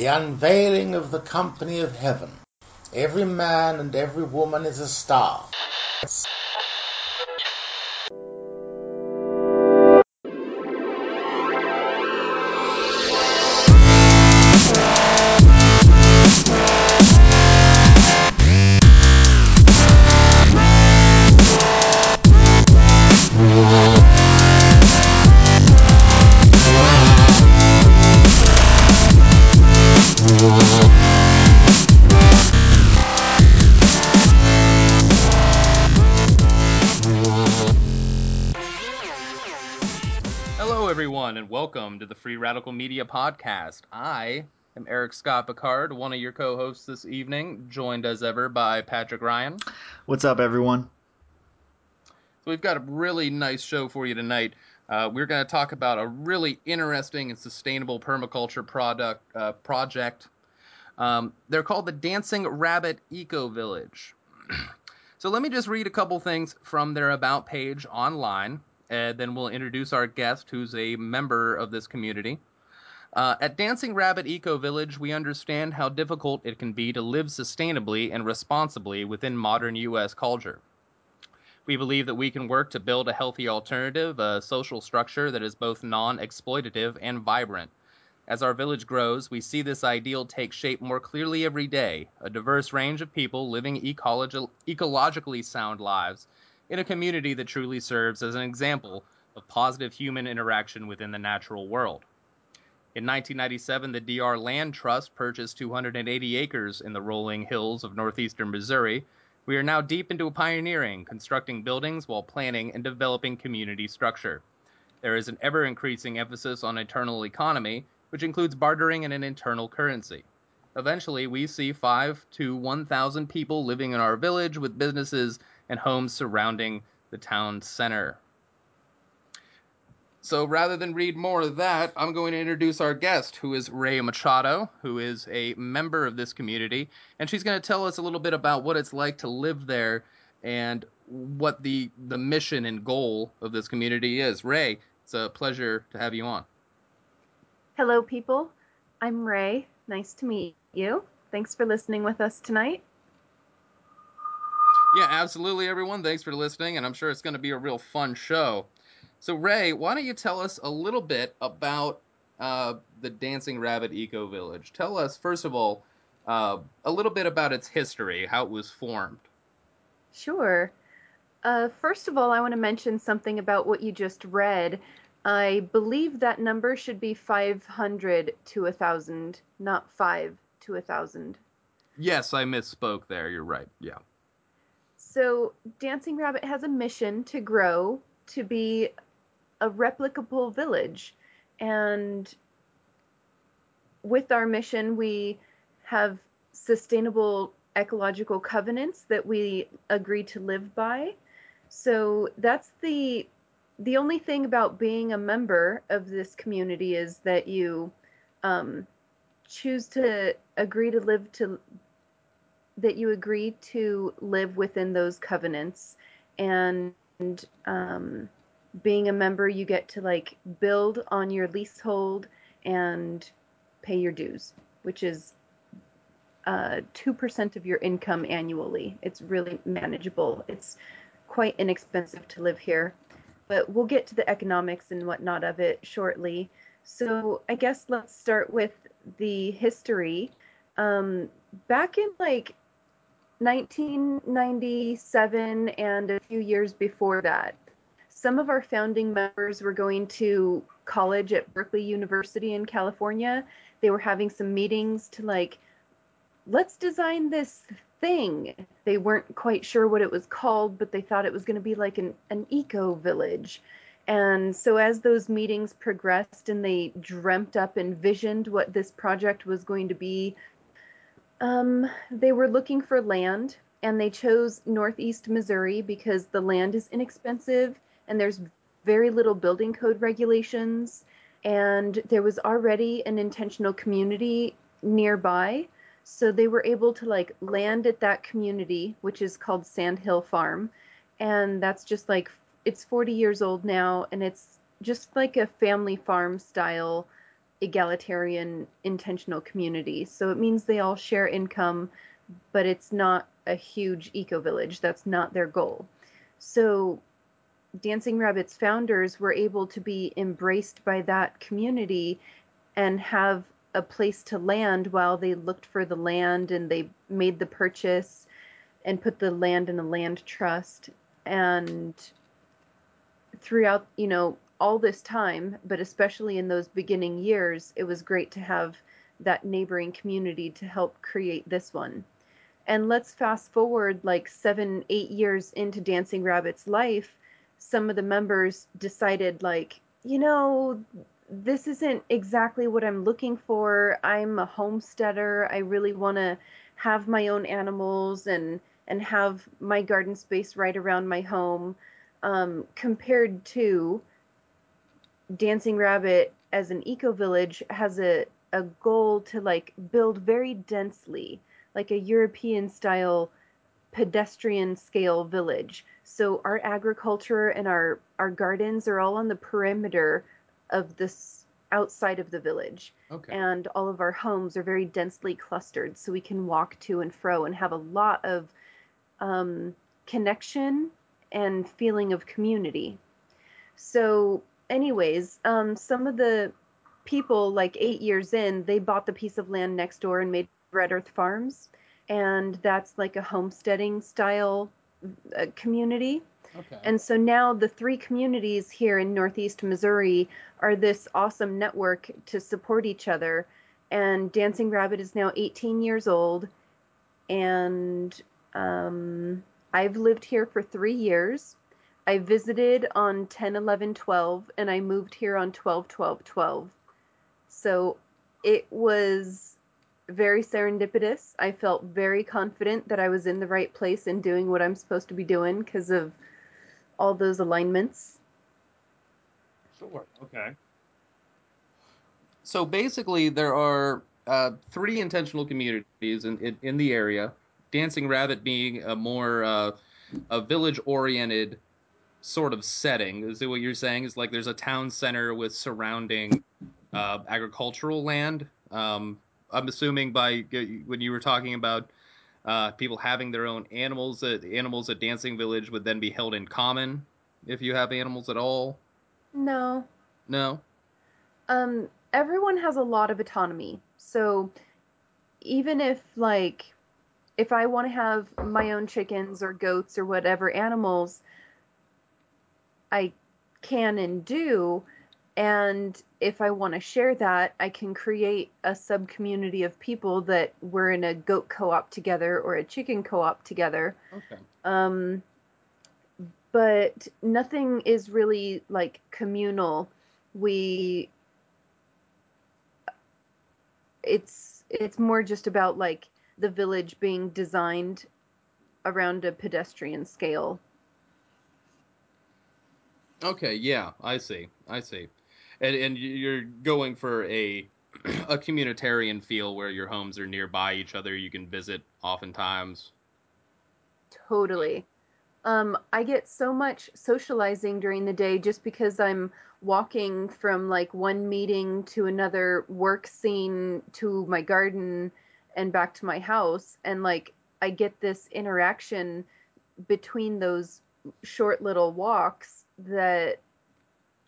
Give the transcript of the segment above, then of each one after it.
the unveiling of the company of heaven. Every man and every woman is a star. To the Free Radical Media Podcast. I am Eric Scott Picard, one of your co hosts this evening, joined as ever by Patrick Ryan. What's up, everyone? So, we've got a really nice show for you tonight. Uh, we're going to talk about a really interesting and sustainable permaculture product uh, project. Um, they're called the Dancing Rabbit Eco Village. so, let me just read a couple things from their About page online and then we'll introduce our guest, who's a member of this community. Uh, at Dancing Rabbit Eco Village, we understand how difficult it can be to live sustainably and responsibly within modern U.S. culture. We believe that we can work to build a healthy alternative, a social structure that is both non exploitative and vibrant. As our village grows, we see this ideal take shape more clearly every day a diverse range of people living ecologi- ecologically sound lives in a community that truly serves as an example of positive human interaction within the natural world. In 1997, the DR Land Trust purchased 280 acres in the rolling hills of northeastern Missouri. We are now deep into pioneering, constructing buildings while planning and developing community structure. There is an ever increasing emphasis on internal economy, which includes bartering and an internal currency. Eventually, we see 5 to 1,000 people living in our village with businesses and homes surrounding the town center. So rather than read more of that, I'm going to introduce our guest, who is Ray Machado, who is a member of this community, and she's going to tell us a little bit about what it's like to live there and what the the mission and goal of this community is. Ray, it's a pleasure to have you on. Hello, people. I'm Ray. Nice to meet you. Thanks for listening with us tonight. Yeah, absolutely, everyone. Thanks for listening, and I'm sure it's going to be a real fun show. So, Ray, why don't you tell us a little bit about uh, the Dancing Rabbit Eco Village? Tell us, first of all, uh, a little bit about its history, how it was formed. Sure. Uh, first of all, I want to mention something about what you just read. I believe that number should be 500 to 1,000, not 5 to 1,000. Yes, I misspoke there. You're right. Yeah. So, Dancing Rabbit has a mission to grow to be a replicable village. And with our mission, we have sustainable ecological covenants that we agree to live by. So that's the the only thing about being a member of this community is that you um, choose to agree to live to that you agree to live within those covenants and um, being a member you get to like build on your leasehold and pay your dues which is uh, 2% of your income annually. It's really manageable. It's quite inexpensive to live here but we'll get to the economics and whatnot of it shortly. So i guess let's start with the history. Um, back in like 1997 and a few years before that, some of our founding members were going to college at Berkeley University in California. They were having some meetings to like, let's design this thing. They weren't quite sure what it was called, but they thought it was going to be like an, an eco village. And so, as those meetings progressed and they dreamt up, and envisioned what this project was going to be, um, they were looking for land and they chose Northeast Missouri because the land is inexpensive and there's very little building code regulations. And there was already an intentional community nearby. So they were able to like land at that community, which is called Sand Hill Farm. And that's just like, it's 40 years old now and it's just like a family farm style egalitarian intentional community. So it means they all share income, but it's not a huge eco village. That's not their goal. So Dancing Rabbit's founders were able to be embraced by that community and have a place to land while they looked for the land and they made the purchase and put the land in a land trust. And throughout you know all this time but especially in those beginning years it was great to have that neighboring community to help create this one. And let's fast forward like seven eight years into dancing rabbit's life some of the members decided like you know this isn't exactly what I'm looking for. I'm a homesteader. I really want to have my own animals and and have my garden space right around my home. Um, compared to Dancing Rabbit as an eco village has a a goal to like build very densely, like a European style pedestrian scale village. So our agriculture and our our gardens are all on the perimeter of this outside of the village. Okay. And all of our homes are very densely clustered, so we can walk to and fro and have a lot of um, connection and feeling of community. So, anyways, um, some of the people, like eight years in, they bought the piece of land next door and made Red Earth Farms. And that's like a homesteading style uh, community. Okay. And so now the three communities here in Northeast Missouri are this awesome network to support each other. And Dancing Rabbit is now 18 years old. And um, I've lived here for three years. I visited on 10, 11, 12, and I moved here on 12, 12, 12. So it was very serendipitous. I felt very confident that I was in the right place and doing what I'm supposed to be doing because of all those alignments. Sure. Okay. So basically, there are uh, three intentional communities in, in, in the area. Dancing Rabbit being a more uh, a village-oriented sort of setting. Is it what you're saying? Is like there's a town center with surrounding uh, agricultural land. Um, I'm assuming by when you were talking about uh, people having their own animals. Uh, the animals at Dancing Village would then be held in common if you have animals at all. No. No. Um, everyone has a lot of autonomy. So even if like if I want to have my own chickens or goats or whatever animals, I can and do. And if I want to share that, I can create a sub community of people that we're in a goat co op together or a chicken co op together. Okay. Um, but nothing is really like communal. We it's it's more just about like the village being designed around a pedestrian scale. Okay, yeah, I see. I see and and you're going for a a communitarian feel where your homes are nearby each other. You can visit oftentimes. Totally. Um, I get so much socializing during the day just because I'm walking from like one meeting to another work scene to my garden and back to my house. And like I get this interaction between those short little walks that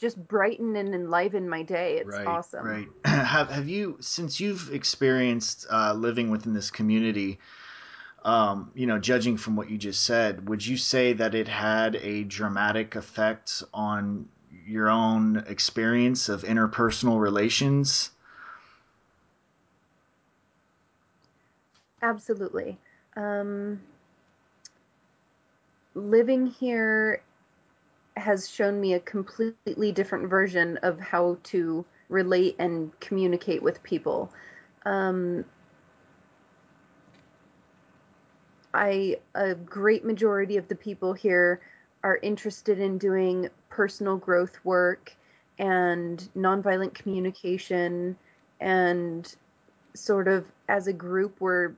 just brighten and enliven my day. It's right, awesome. Right. have have you since you've experienced uh, living within this community? Um, you know, judging from what you just said, would you say that it had a dramatic effect on your own experience of interpersonal relations? Absolutely. Um, living here has shown me a completely different version of how to relate and communicate with people. Um, I a great majority of the people here are interested in doing personal growth work and nonviolent communication and sort of as a group we're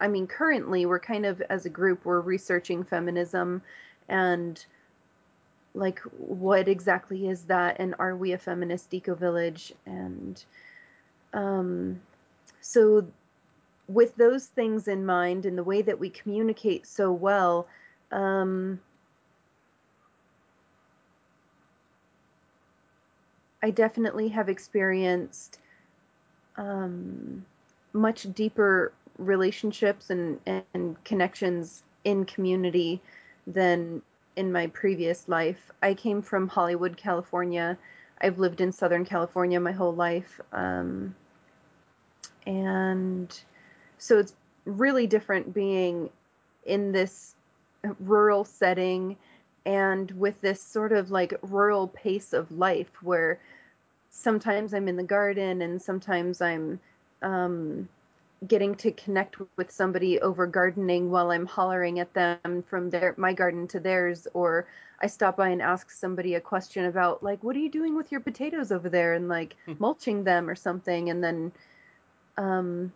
I mean, currently we're kind of as a group we're researching feminism and like what exactly is that and are we a feminist eco village? And um, so with those things in mind and the way that we communicate so well um, i definitely have experienced um, much deeper relationships and, and connections in community than in my previous life. I came from Hollywood, California. I've lived in Southern California my whole life. Um, and so it's really different being in this rural setting and with this sort of like rural pace of life where sometimes I'm in the garden and sometimes I'm um, getting to connect with somebody over gardening while I'm hollering at them from their my garden to theirs or I stop by and ask somebody a question about like what are you doing with your potatoes over there and like hmm. mulching them or something and then um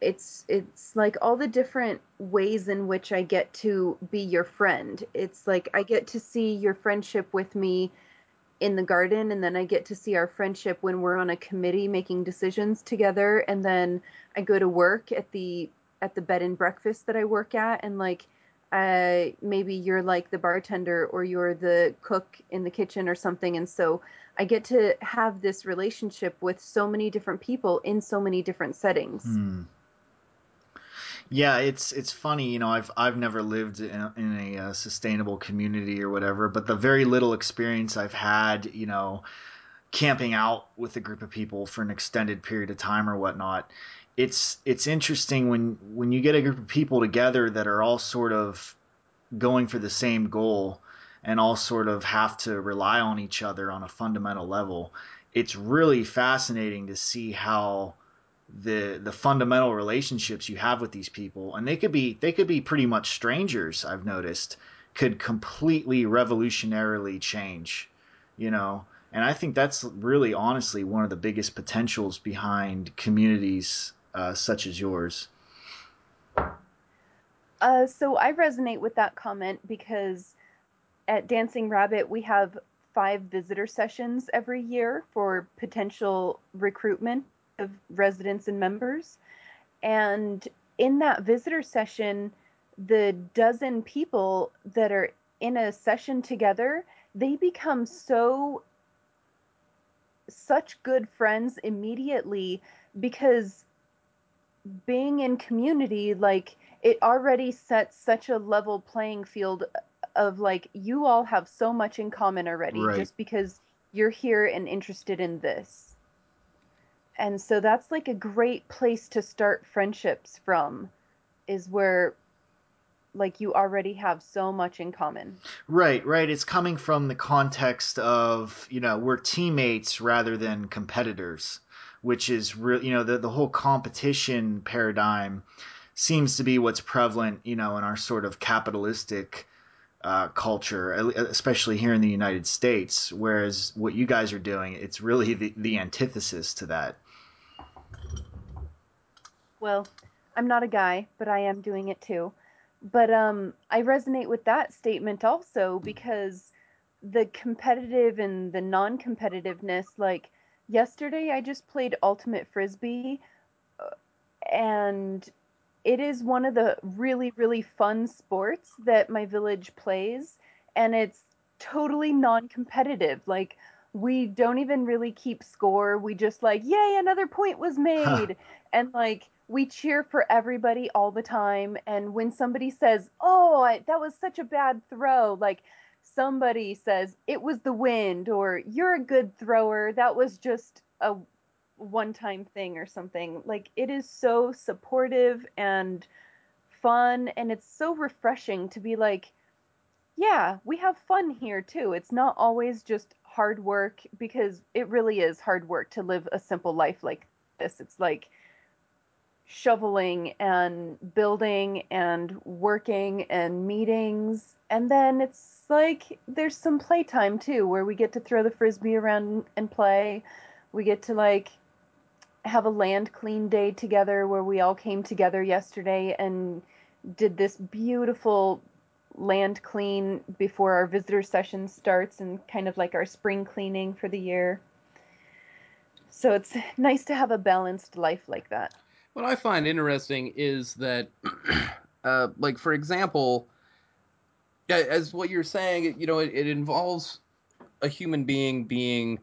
it's it's like all the different ways in which I get to be your friend. It's like I get to see your friendship with me in the garden and then I get to see our friendship when we're on a committee making decisions together and then I go to work at the at the bed and breakfast that I work at and like uh maybe you're like the bartender or you're the cook in the kitchen or something and so I get to have this relationship with so many different people in so many different settings. Hmm. Yeah, it's it's funny, you know. I've I've never lived in a, in a uh, sustainable community or whatever, but the very little experience I've had, you know, camping out with a group of people for an extended period of time or whatnot, it's it's interesting when when you get a group of people together that are all sort of going for the same goal and all sort of have to rely on each other on a fundamental level. It's really fascinating to see how the the fundamental relationships you have with these people and they could be they could be pretty much strangers i've noticed could completely revolutionarily change you know? And i think that's really honestly one of the biggest potentials behind communities uh, such as yours. Uh, so i resonate with that comment because at dancing rabbit we have five visitor sessions every year for potential recruitment of residents and members. And in that visitor session, the dozen people that are in a session together, they become so such good friends immediately because being in community like it already sets such a level playing field of like you all have so much in common already right. just because you're here and interested in this and so that's like a great place to start friendships from is where like you already have so much in common right right it's coming from the context of you know we're teammates rather than competitors which is real you know the, the whole competition paradigm seems to be what's prevalent you know in our sort of capitalistic uh, culture, especially here in the United States. Whereas what you guys are doing, it's really the, the antithesis to that. Well, I'm not a guy, but I am doing it too. But um, I resonate with that statement also because the competitive and the non competitiveness, like yesterday, I just played Ultimate Frisbee, uh, and it is one of the really, really fun sports that my village plays, and it's totally non competitive. Like, we don't even really keep score. We just like, yay, another point was made. and like, we cheer for everybody all the time and when somebody says oh I, that was such a bad throw like somebody says it was the wind or you're a good thrower. That was just a one time thing or something. Like it is so supportive and fun and it's so refreshing to be like yeah we have fun here too. It's not always just hard work because it really is hard work to live a simple life like this. It's like shoveling and building and working and meetings. And then it's like there's some playtime too, where we get to throw the frisbee around and play. We get to like have a land clean day together where we all came together yesterday and did this beautiful land clean before our visitor session starts and kind of like our spring cleaning for the year. So it's nice to have a balanced life like that. What I find interesting is that, uh, like for example, as what you're saying, you know, it, it involves a human being being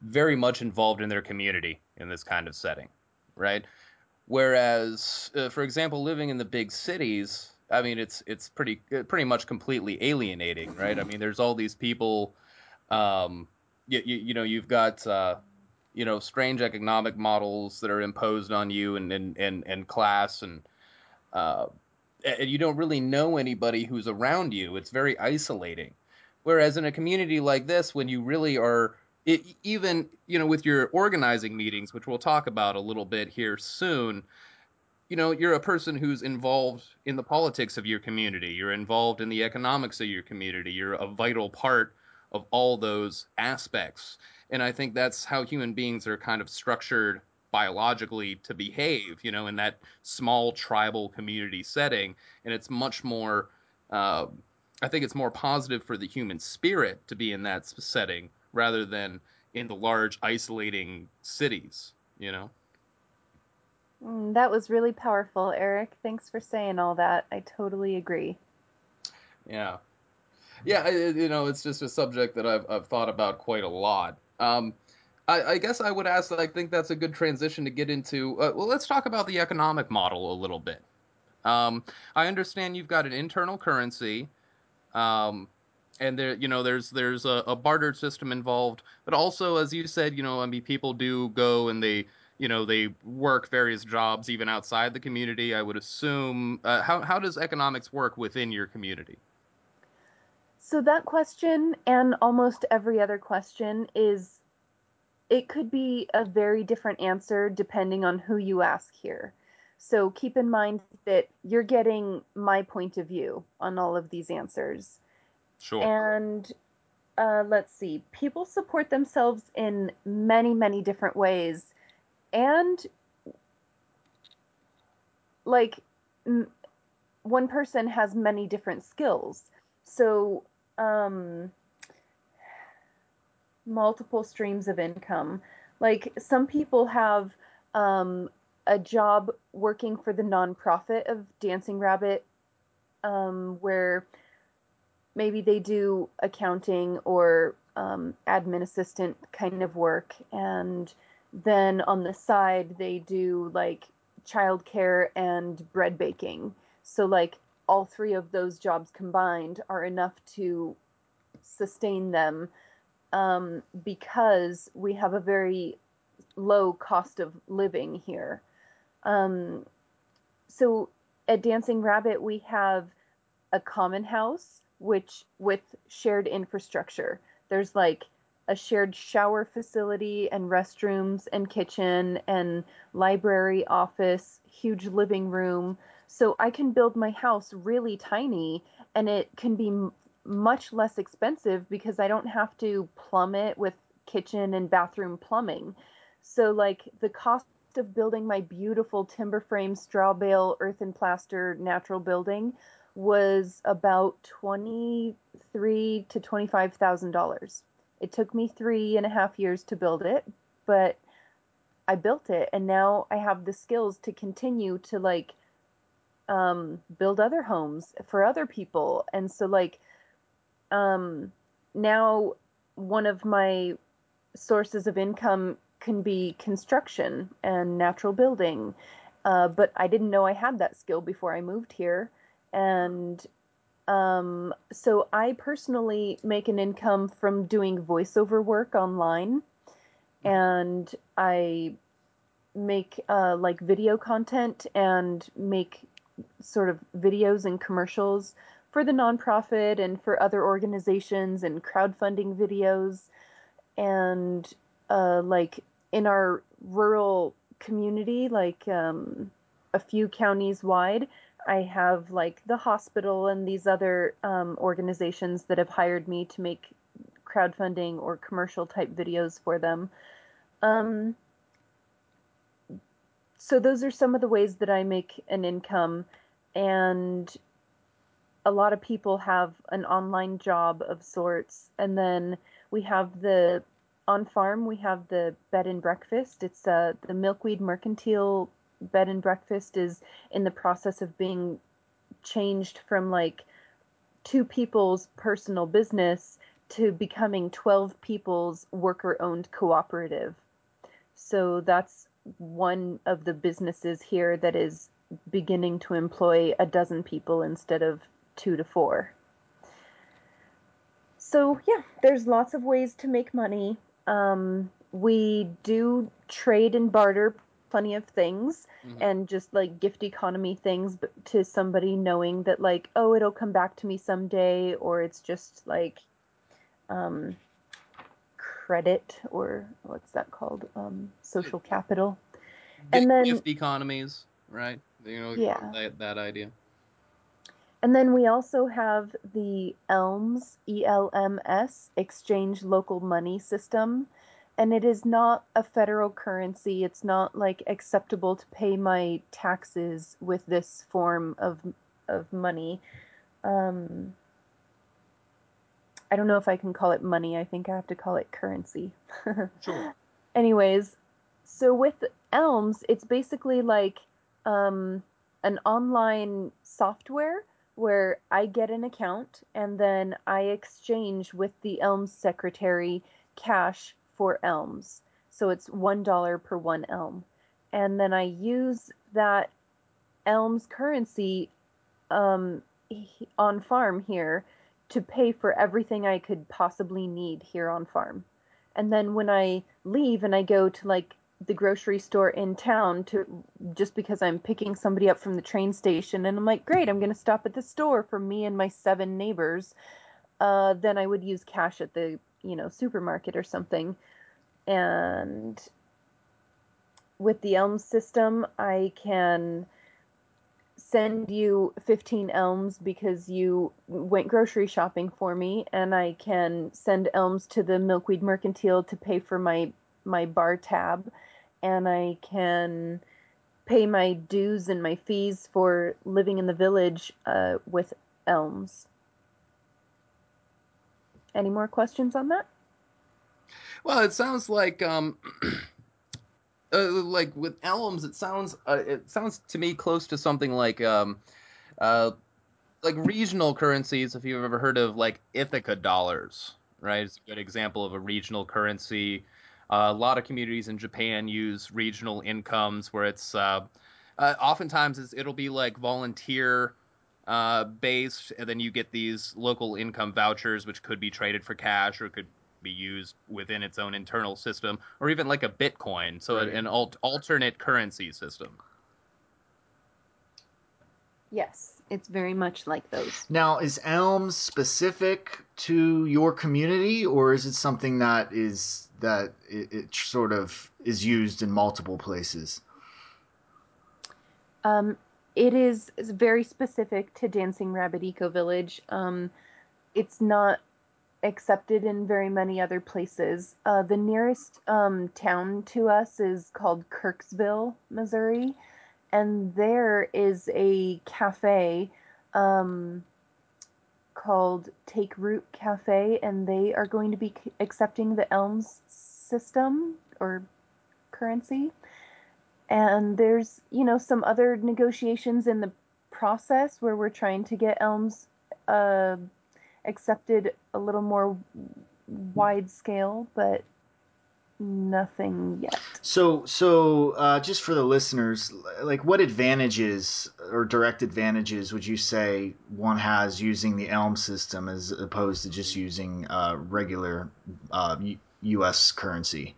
very much involved in their community in this kind of setting, right? Whereas, uh, for example, living in the big cities, I mean, it's it's pretty pretty much completely alienating, right? I mean, there's all these people, um, you, you, you know, you've got uh, you know strange economic models that are imposed on you and and and, and class and uh, and you don't really know anybody who's around you. It's very isolating. Whereas in a community like this, when you really are it, even you know with your organizing meetings, which we'll talk about a little bit here soon, you know you're a person who's involved in the politics of your community. You're involved in the economics of your community. You're a vital part of all those aspects. And I think that's how human beings are kind of structured biologically to behave, you know, in that small tribal community setting. And it's much more, uh, I think it's more positive for the human spirit to be in that setting rather than in the large isolating cities, you know? Mm, that was really powerful, Eric. Thanks for saying all that. I totally agree. Yeah. Yeah, you know, it's just a subject that I've, I've thought about quite a lot. Um, I, I, guess I would ask I think that's a good transition to get into. Uh, well, let's talk about the economic model a little bit. Um, I understand you've got an internal currency. Um, and there you know there's there's a, a, barter system involved but also as you said you know i mean people do go and they you know they work various jobs even outside the community i would assume uh, how, how does economics work within your community so that question and almost every other question is it could be a very different answer depending on who you ask here so keep in mind that you're getting my point of view on all of these answers Sure. And uh, let's see, people support themselves in many, many different ways. And like m- one person has many different skills. So, um, multiple streams of income. Like some people have um, a job working for the nonprofit of Dancing Rabbit, um, where maybe they do accounting or um, admin assistant kind of work and then on the side they do like childcare and bread baking so like all three of those jobs combined are enough to sustain them um, because we have a very low cost of living here um, so at dancing rabbit we have a common house which with shared infrastructure. There's like a shared shower facility and restrooms and kitchen and library, office, huge living room. So I can build my house really tiny and it can be much less expensive because I don't have to plumb it with kitchen and bathroom plumbing. So like the cost of building my beautiful timber frame straw bale earthen plaster natural building was about twenty three to twenty five thousand dollars. It took me three and a half years to build it, but I built it, and now I have the skills to continue to like um, build other homes for other people, and so like um, now one of my sources of income can be construction and natural building. Uh, but I didn't know I had that skill before I moved here and um, so I personally make an income from doing voiceover work online, and I make uh, like video content and make sort of videos and commercials for the nonprofit and for other organizations and crowdfunding videos and uh, like in our rural community like um, a few counties wide I have like the hospital and these other um, organizations that have hired me to make crowdfunding or commercial type videos for them. Um, so those are some of the ways that I make an income, and a lot of people have an online job of sorts, and then we have the on farm we have the bed and breakfast. It's uh, the Milkweed Mercantile Bed and Breakfast is in the process of being changed from like two people's personal business to becoming 12 people's worker owned cooperative. So that's one of the businesses here that is beginning to employ a dozen people instead of two to four. So, yeah, there's lots of ways to make money. Um, we do trade and barter plenty of things mm-hmm. and just like gift economy things to somebody knowing that like oh it'll come back to me someday or it's just like um, credit or what's that called um, social capital and then gift economies right you know yeah that, that idea and then we also have the ELMS, E L M S, Exchange Local Money System. And it is not a federal currency. It's not like acceptable to pay my taxes with this form of of money. Um, I don't know if I can call it money. I think I have to call it currency. sure. Anyways, so with Elms, it's basically like um, an online software where I get an account and then I exchange with the Elms secretary cash for Elms. So it's $1 per one Elm. And then I use that Elms currency um, on farm here to pay for everything I could possibly need here on farm. And then when I leave and I go to like the grocery store in town to just because I'm picking somebody up from the train station and I'm like, great, I'm going to stop at the store for me and my seven neighbors. Uh, then I would use cash at the, you know, supermarket or something. And with the Elm system, I can send you 15 elms because you went grocery shopping for me and I can send elms to the Milkweed Mercantile to pay for my my bar tab and I can pay my dues and my fees for living in the village uh, with elms. Any more questions on that? Well, it sounds like um, uh, like with elms, it sounds uh, it sounds to me close to something like um, uh, like regional currencies. If you've ever heard of like Ithaca dollars, right? It's a good example of a regional currency. Uh, a lot of communities in Japan use regional incomes where it's uh, uh, oftentimes it's, it'll be like volunteer uh, based, and then you get these local income vouchers, which could be traded for cash or could be used within its own internal system, or even like a Bitcoin, so right. an alt- alternate currency system. Yes, it's very much like those. Now, is Elm specific to your community, or is it something that is that it, it sort of is used in multiple places? Um, it is very specific to Dancing Rabbit Eco Village. Um, it's not accepted in very many other places. Uh, the nearest um, town to us is called Kirksville, Missouri, and there is a cafe um, called Take Root Cafe, and they are going to be accepting the Elms system or currency. And there's, you know, some other negotiations in the process where we're trying to get Elms uh, accepted a little more wide scale, but nothing yet. So, so uh, just for the listeners, like what advantages or direct advantages would you say one has using the Elm system as opposed to just using uh, regular uh, U.S. currency?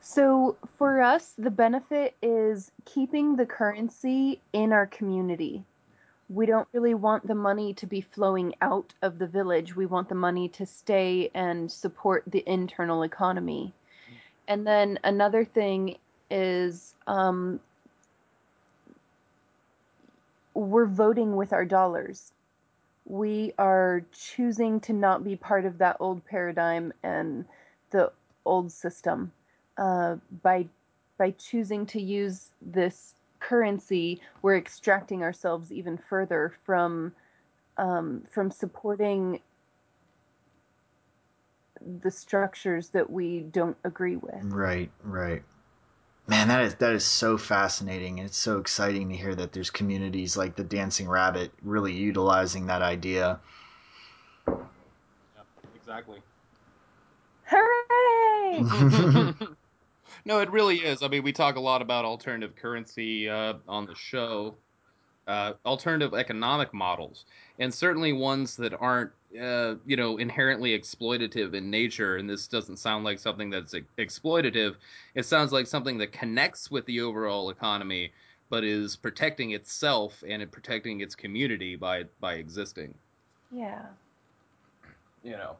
So, for us, the benefit is keeping the currency in our community we don't really want the money to be flowing out of the village. We want the money to stay and support the internal economy. And then another thing is um, we're voting with our dollars. We are choosing to not be part of that old paradigm and the old system uh, by by choosing to use this currency, we're extracting ourselves even further from um, from supporting the structures that we don't agree with. Right, right. Man, that is that is so fascinating. and It's so exciting to hear that there's communities like the Dancing Rabbit really utilizing that idea. Yeah, exactly. Hooray! no, it really is. I mean, we talk a lot about alternative currency uh, on the show, uh, alternative economic models, and certainly ones that aren't, uh, you know, inherently exploitative in nature. And this doesn't sound like something that's exploitative. It sounds like something that connects with the overall economy, but is protecting itself and it protecting its community by by existing. Yeah. You know.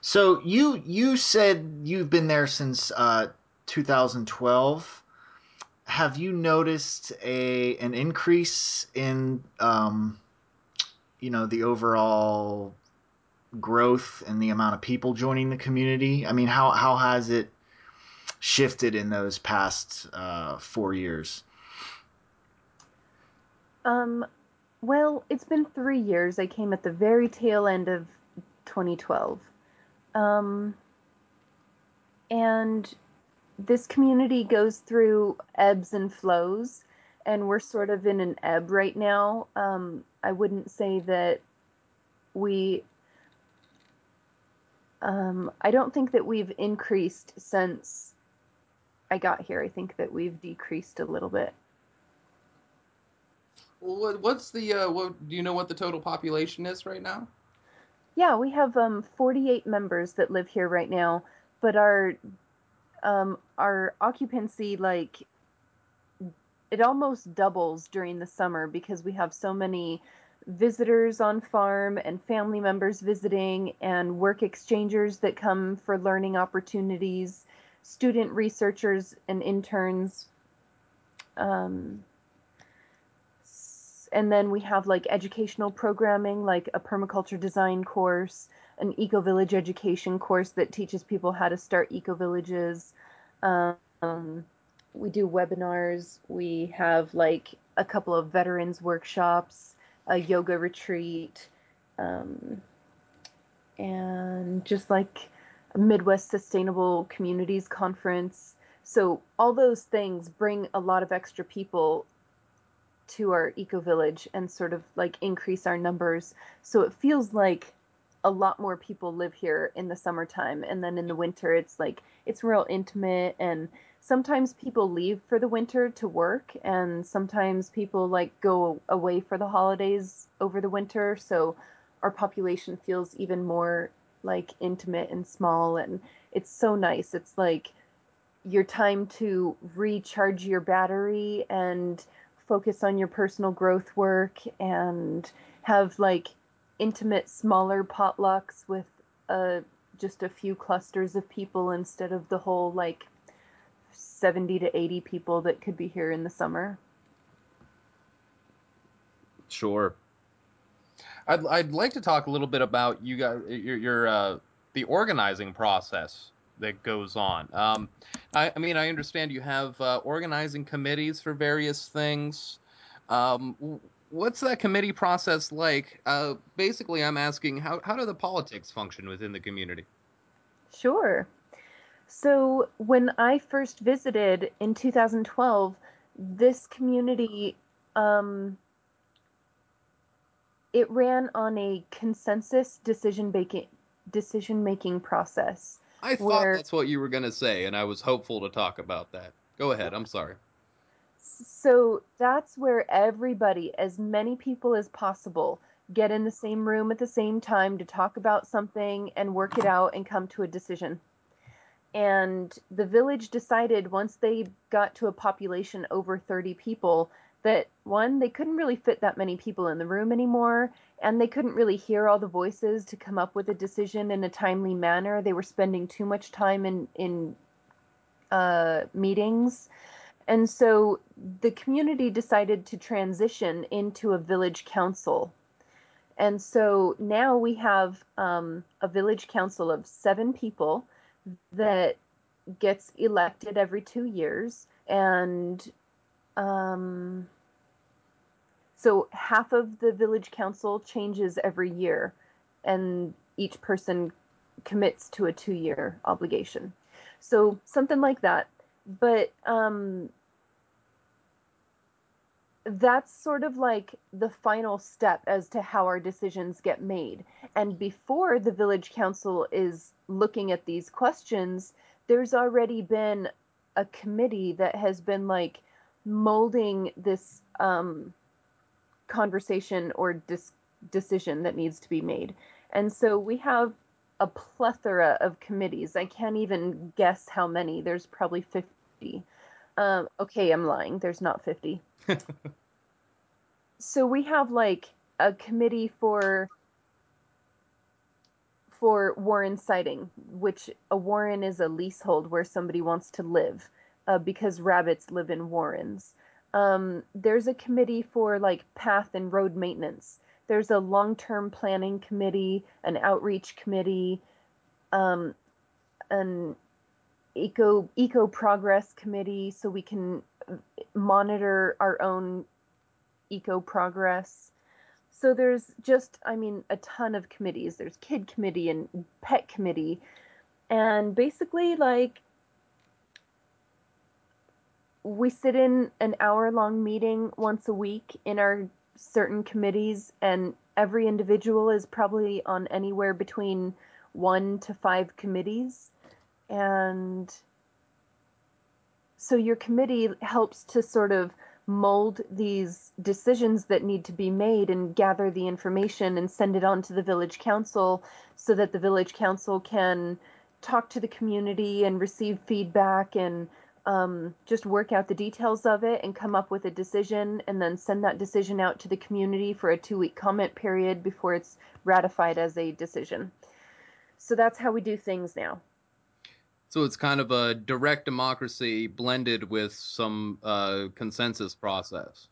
So you you said you've been there since uh, 2012. Have you noticed a an increase in um, you know the overall growth and the amount of people joining the community? I mean, how how has it shifted in those past uh, four years? Um, well, it's been three years. I came at the very tail end of 2012. Um, and this community goes through ebbs and flows, and we're sort of in an ebb right now. Um, I wouldn't say that we. Um, I don't think that we've increased since I got here. I think that we've decreased a little bit. Well, what's the uh, what? Do you know what the total population is right now? Yeah, we have um, 48 members that live here right now, but our um, our occupancy like it almost doubles during the summer because we have so many visitors on farm and family members visiting and work exchangers that come for learning opportunities, student researchers and interns. Um, and then we have like educational programming like a permaculture design course an eco village education course that teaches people how to start eco villages um, we do webinars. We have like a couple of veterans workshops a yoga retreat um, and just like a midwest sustainable communities conference. So all those things bring a lot of extra people to our eco village and sort of like increase our numbers. So it feels like a lot more people live here in the summertime and then in the winter it's like it's real intimate. And sometimes people leave for the winter to work and sometimes people like go away for the holidays over the winter. So our population feels even more like intimate and small and it's so nice. It's like your time to recharge your battery and focus on your personal growth work and have like intimate smaller potlucks with uh, just a few clusters of people instead of the whole like 70 to 80 people that could be here in the summer? Sure. I'd, I'd like to talk a little bit about you guys your, your uh, the organizing process that goes on. Um, I, I, mean, I understand you have uh, organizing committees for various things. Um, what's that committee process like? Uh, basically, I'm asking how how do the politics function within the community? Sure. So when I first visited in 2012, this community um, it ran on a consensus decision making decision making process. I thought where, that's what you were going to say, and I was hopeful to talk about that. Go ahead. I'm sorry. So that's where everybody, as many people as possible, get in the same room at the same time to talk about something and work it out and come to a decision. And the village decided once they got to a population over 30 people that one, they couldn't really fit that many people in the room anymore, and they couldn't really hear all the voices to come up with a decision in a timely manner. They were spending too much time in in uh, meetings, and so the community decided to transition into a village council. And so now we have um, a village council of seven people that gets elected every two years, and um, so half of the village council changes every year, and each person commits to a two year obligation. So something like that. But um, that's sort of like the final step as to how our decisions get made. And before the village council is looking at these questions, there's already been a committee that has been like molding this um, conversation or dis- decision that needs to be made. And so we have a plethora of committees. I can't even guess how many. There's probably 50. Um, okay, I'm lying. There's not 50. so we have like a committee for for warren siting, which a warren is a leasehold where somebody wants to live uh, because rabbits live in warrens. Um, there's a committee for like path and road maintenance. There's a long-term planning committee, an outreach committee, um, an eco eco progress committee, so we can monitor our own eco progress. So there's just, I mean, a ton of committees. There's kid committee and pet committee, and basically like we sit in an hour long meeting once a week in our certain committees and every individual is probably on anywhere between one to five committees. And so your committee helps to sort of mold these decisions that need to be made and gather the information and send it on to the village council so that the village council can talk to the community and receive feedback and um, just work out the details of it and come up with a decision and then send that decision out to the community for a two week comment period before it's ratified as a decision. So that's how we do things now. So it's kind of a direct democracy blended with some uh, consensus process.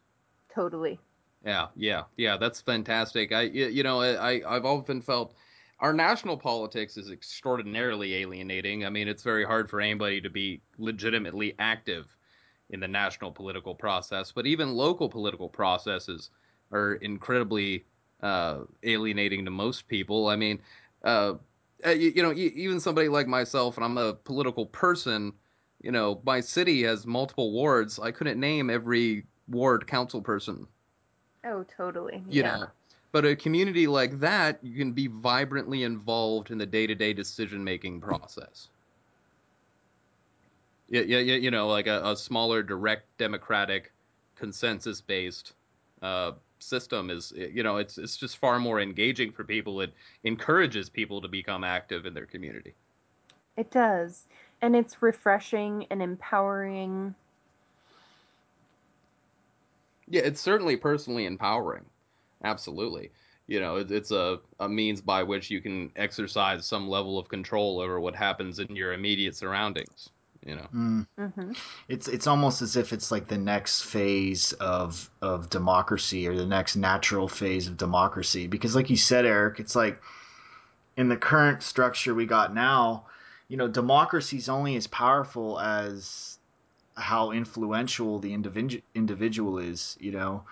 Totally. Yeah, yeah, yeah. That's fantastic. I, you know, I, I've often felt our national politics is extraordinarily alienating. I mean, it's very hard for anybody to be legitimately active in the national political process, but even local political processes are incredibly uh, alienating to most people. I mean, uh, uh you, you, know, even somebody like myself, and I'm a political person. You know, my city has multiple wards. I couldn't name every ward council person. Oh, totally. You yeah. know, but a community like that, you can be vibrantly involved in the day-to-day decision-making process. Yeah, yeah, yeah. You know, like a, a smaller, direct, democratic, consensus-based uh, system is, you know, it's it's just far more engaging for people. It encourages people to become active in their community. It does, and it's refreshing and empowering. Yeah, it's certainly personally empowering. Absolutely. You know, it, it's a, a means by which you can exercise some level of control over what happens in your immediate surroundings. You know, mm. mm-hmm. it's it's almost as if it's like the next phase of of democracy or the next natural phase of democracy. Because, like you said, Eric, it's like in the current structure we got now, you know, democracy is only as powerful as how influential the individual individual is. You know,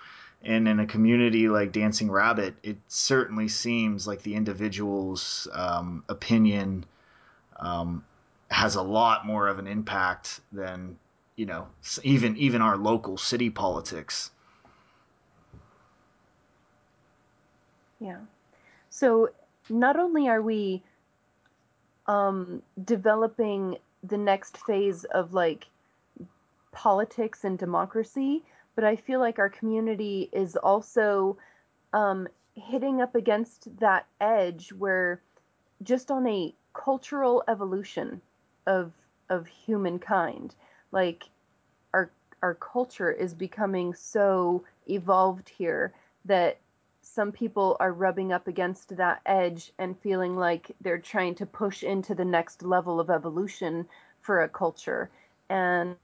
and in a community like Dancing Rabbit, it certainly seems like the individual's um, opinion um, has a lot more of an impact than you know even even our local city politics. Yeah. So not only are we um, developing the next phase of like politics and democracy, but I feel like our community is also um, hitting up against that edge where just on a cultural evolution of of humankind, like our our culture is becoming so evolved here that some people are rubbing up against that edge and feeling like they're trying to push into the next level of evolution for a culture. And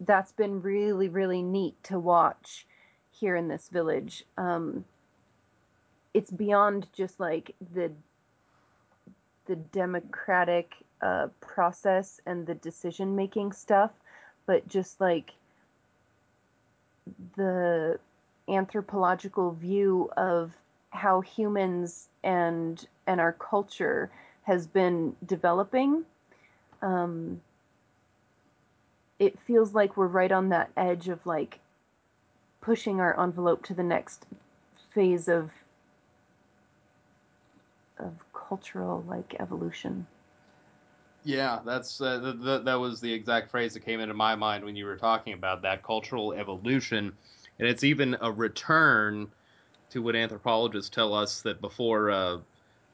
that's been really really neat to watch here in this village. Um, it's beyond just like the the democratic uh, process and the decision making stuff, but just like the anthropological view of how humans and and our culture has been developing. Um, it feels like we're right on that edge of like pushing our envelope to the next phase of of cultural like evolution. Yeah, that's uh, th- th- that was the exact phrase that came into my mind when you were talking about that cultural evolution, and it's even a return to what anthropologists tell us that before, uh,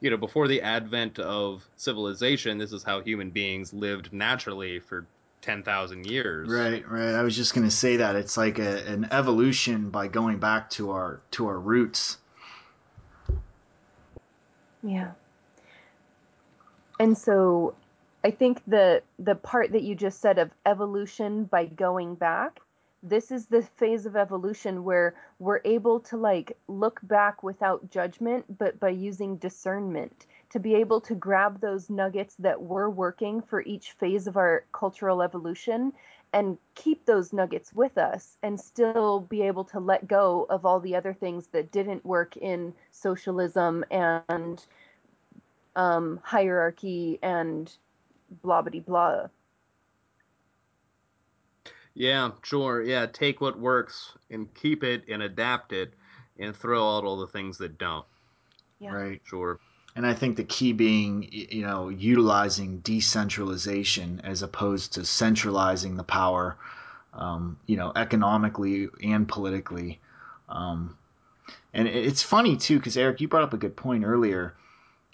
you know, before the advent of civilization, this is how human beings lived naturally for ten thousand years. Right, right. I was just going to say that it's like a, an evolution by going back to our to our roots. Yeah. And so I think the the part that you just said of evolution by going back, this is the phase of evolution where we're able to like look back without judgment, but by using discernment to be able to grab those nuggets that were working for each phase of our cultural evolution and keep those nuggets with us and still be able to let go of all the other things that didn't work in socialism and um, hierarchy and blah blah blah. Yeah, sure. Yeah, take what works and keep it and adapt it and throw out all the things that don't. Yeah. Right. Sure. And I think the key being, you know, utilizing decentralization as opposed to centralizing the power, um, you know, economically and politically. Um, and it's funny too, because Eric, you brought up a good point earlier.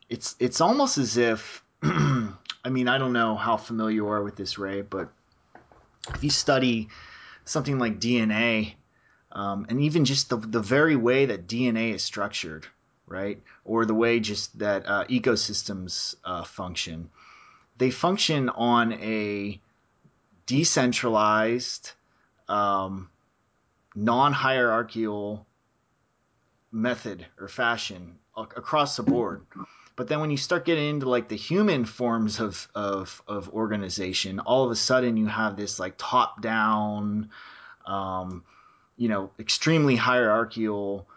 It's it's almost as if, I mean, I don't know how familiar you are with this, Ray, but if you study something like DNA, um, and even just the the very way that DNA is structured, right? Or the way just that uh, ecosystems uh, function. They function on a decentralized, um, non hierarchical method or fashion across the board. But then when you start getting into like the human forms of, of, of organization, all of a sudden you have this like top down, um, you know, extremely hierarchical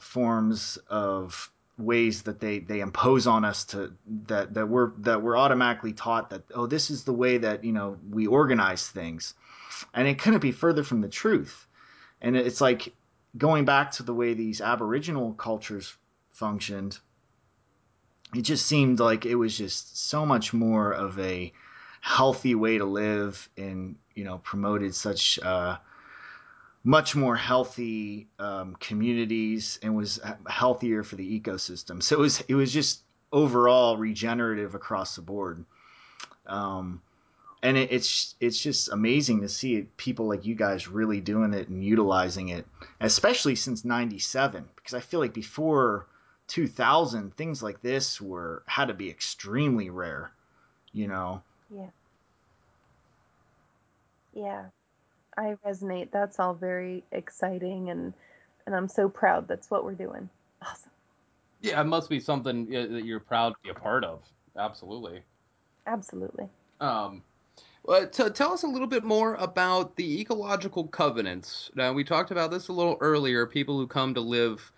forms of ways that they, they impose on us to that, that we're that we're automatically taught that oh this is the way that you know we organize things. And it couldn't be further from the truth. And it's like going back to the way these aboriginal cultures functioned it just seemed like it was just so much more of a healthy way to live and you know promoted such uh, much more healthy um, communities and was healthier for the ecosystem. So it was it was just overall regenerative across the board. Um, and it, it's it's just amazing to see people like you guys really doing it and utilizing it, especially since '97. Because I feel like before 2000, things like this were had to be extremely rare. You know. Yeah. Yeah. I resonate. That's all very exciting, and and I'm so proud. That's what we're doing. Awesome. Yeah, it must be something that you're proud to be a part of. Absolutely. Absolutely. Um, well, to tell us a little bit more about the ecological covenants. Now, we talked about this a little earlier. People who come to live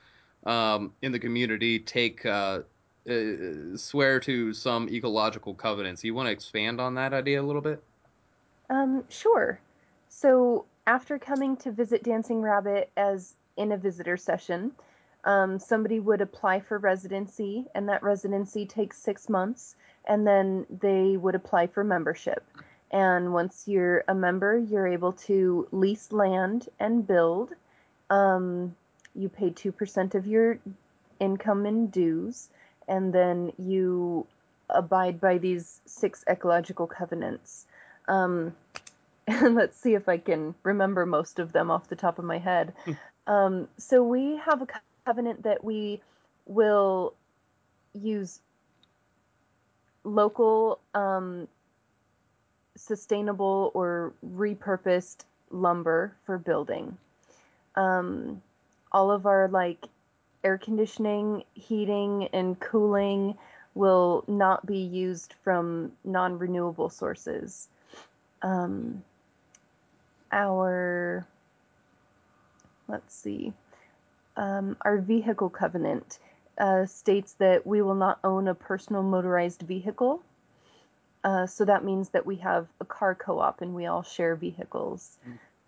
um, in the community take uh, uh, swear to some ecological covenants. You want to expand on that idea a little bit? Um, sure. So after coming to visit Dancing Rabbit as in a visitor session, um, somebody would apply for residency, and that residency takes six months, and then they would apply for membership. And once you're a member, you're able to lease land and build. Um, you pay 2% of your income in dues, and then you abide by these six ecological covenants. Um, and let's see if I can remember most of them off the top of my head. um, so we have a covenant that we will use local, um, sustainable or repurposed lumber for building. Um, all of our like air conditioning, heating, and cooling will not be used from non-renewable sources. Um, our let's see. Um, our vehicle covenant uh, states that we will not own a personal motorized vehicle. Uh, so that means that we have a car co op and we all share vehicles.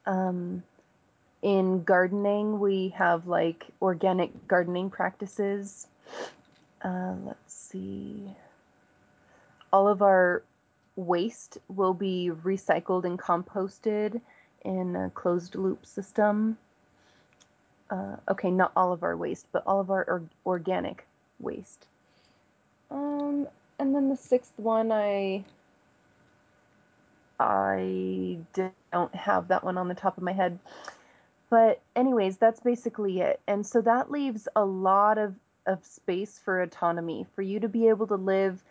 Um, in gardening, we have like organic gardening practices. Uh, let's see. All of our waste will be recycled and composted in a closed loop system. Uh, okay, not all of our waste, but all of our or- organic waste. Um, and then the sixth one, I I don't have that one on the top of my head. But anyways, that's basically it. And so that leaves a lot of of space for autonomy for you to be able to live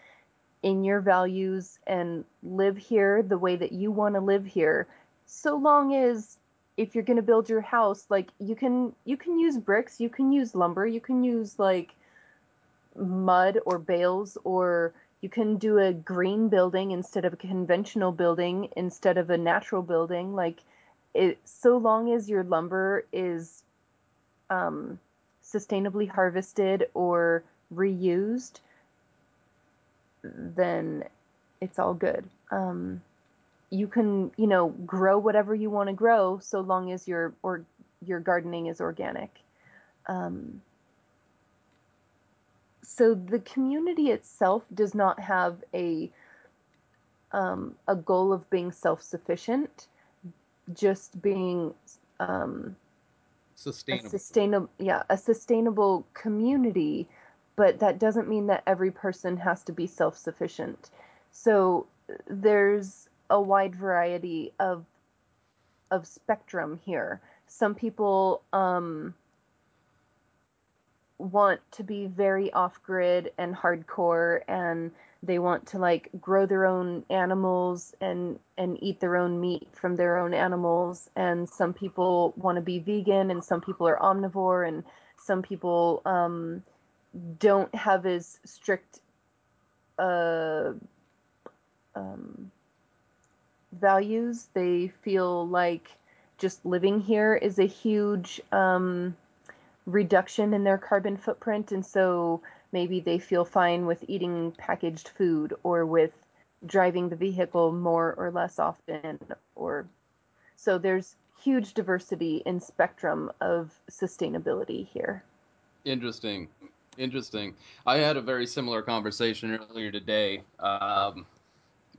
in your values and live here the way that you want to live here so long as if you're going to build your house like you can you can use bricks you can use lumber you can use like mud or bales or you can do a green building instead of a conventional building instead of a natural building like it so long as your lumber is um, sustainably harvested or reused then it's all good. Um, you can, you know, grow whatever you want to grow so long as your or your gardening is organic. Um, so the community itself does not have a um, a goal of being self-sufficient, just being um, sustainable. Sustainable, yeah, a sustainable community but that doesn't mean that every person has to be self sufficient. So there's a wide variety of of spectrum here. Some people um, want to be very off grid and hardcore, and they want to like grow their own animals and and eat their own meat from their own animals. And some people want to be vegan, and some people are omnivore, and some people um, don't have as strict uh, um, values. They feel like just living here is a huge um, reduction in their carbon footprint, and so maybe they feel fine with eating packaged food or with driving the vehicle more or less often or so there's huge diversity in spectrum of sustainability here interesting Interesting. I had a very similar conversation earlier today um,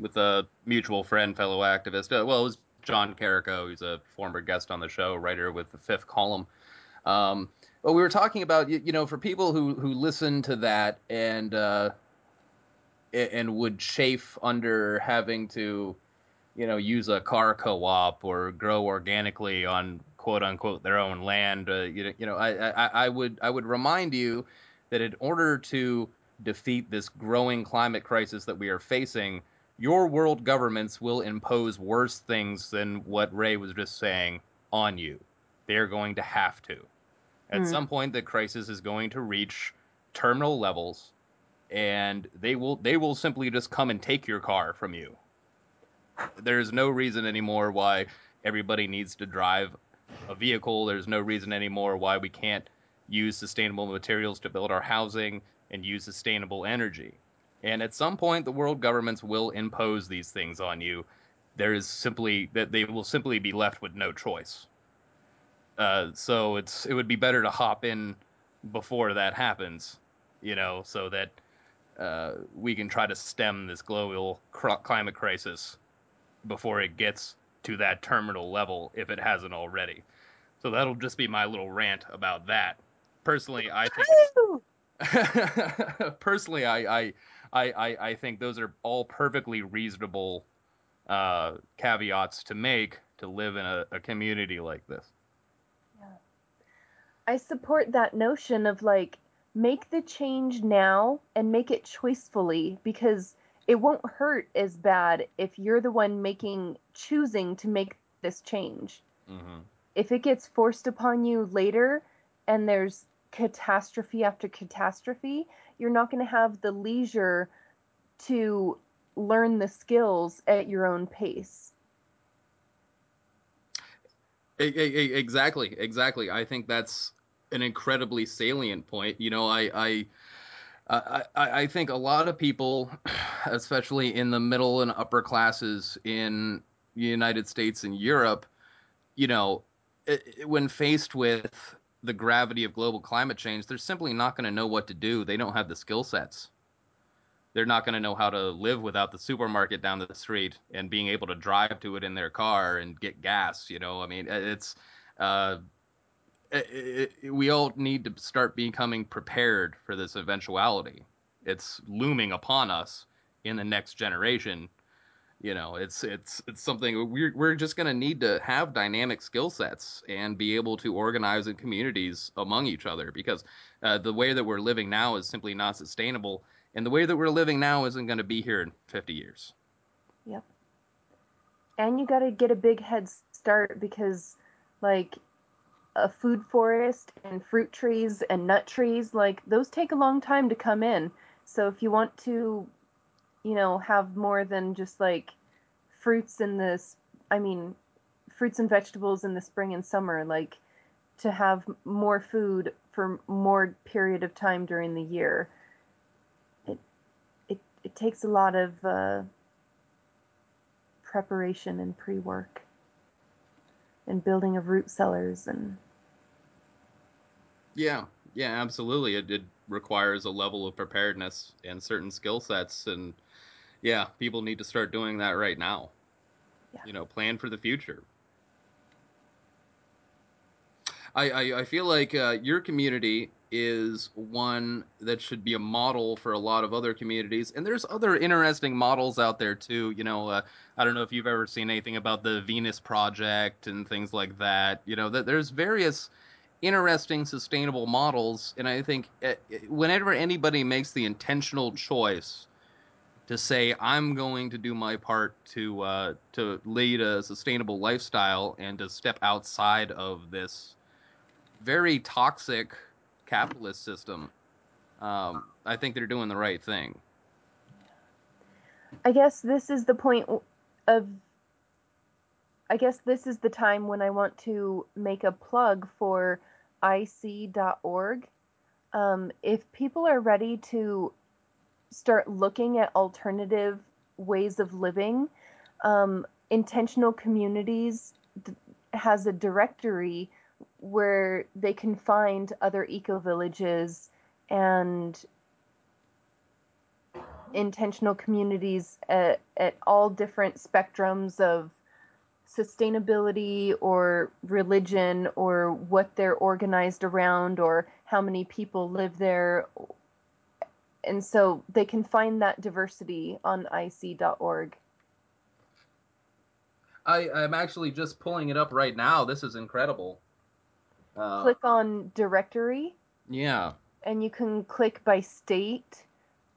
with a mutual friend, fellow activist. Uh, well, it was John Carrico, who's a former guest on the show, writer with the Fifth Column. Um, but we were talking about, you, you, know, for people who who listen to that and uh, and would chafe under having to, you know, use a car co-op or grow organically on quote unquote their own land. Uh, you, you know, I, I I would I would remind you that in order to defeat this growing climate crisis that we are facing, your world governments will impose worse things than what Ray was just saying on you. They're going to have to. At mm. some point, the crisis is going to reach terminal levels, and they will they will simply just come and take your car from you. There's no reason anymore why everybody needs to drive a vehicle. There's no reason anymore why we can't use sustainable materials to build our housing, and use sustainable energy. And at some point, the world governments will impose these things on you. There is simply that they will simply be left with no choice. Uh, so it's it would be better to hop in before that happens, you know, so that uh, we can try to stem this global cr- climate crisis before it gets to that terminal level if it hasn't already. So that'll just be my little rant about that personally, I think. personally, I, I, I, I think those are all perfectly reasonable uh, caveats to make to live in a, a community like this. Yeah. I support that notion of like make the change now and make it choicefully because it won't hurt as bad if you're the one making choosing to make this change. Mm-hmm. If it gets forced upon you later and there's catastrophe after catastrophe, you're not going to have the leisure to learn the skills at your own pace. Exactly, exactly. I think that's an incredibly salient point. You know, I, I, I, I think a lot of people, especially in the middle and upper classes in the United States and Europe, you know, when faced with the gravity of global climate change, they're simply not going to know what to do. They don't have the skill sets. They're not going to know how to live without the supermarket down the street and being able to drive to it in their car and get gas. You know, I mean, it's uh, it, it, we all need to start becoming prepared for this eventuality. It's looming upon us in the next generation. You know, it's it's it's something we're we're just going to need to have dynamic skill sets and be able to organize in communities among each other because uh, the way that we're living now is simply not sustainable, and the way that we're living now isn't going to be here in 50 years. Yep. And you got to get a big head start because, like, a food forest and fruit trees and nut trees, like those take a long time to come in. So if you want to, you know, have more than just like fruits in this, I mean, fruits and vegetables in the spring and summer, like to have more food for more period of time during the year. It it it takes a lot of uh, preparation and pre-work and building of root cellars and yeah yeah absolutely it, it requires a level of preparedness and certain skill sets and yeah people need to start doing that right now yeah. you know plan for the future I, I, I feel like uh, your community is one that should be a model for a lot of other communities. And there's other interesting models out there too. You know, uh, I don't know if you've ever seen anything about the Venus Project and things like that. You know, that there's various interesting sustainable models. And I think uh, whenever anybody makes the intentional choice to say I'm going to do my part to uh, to lead a sustainable lifestyle and to step outside of this very toxic capitalist system, um, I think they're doing the right thing. I guess this is the point of. I guess this is the time when I want to make a plug for ic.org. Um, if people are ready to start looking at alternative ways of living, um, Intentional Communities has a directory where they can find other eco villages and intentional communities at, at all different spectrums of sustainability or religion or what they're organized around or how many people live there. And so they can find that diversity on ic.org. I, I'm actually just pulling it up right now. This is incredible. Uh, click on directory. Yeah. And you can click by state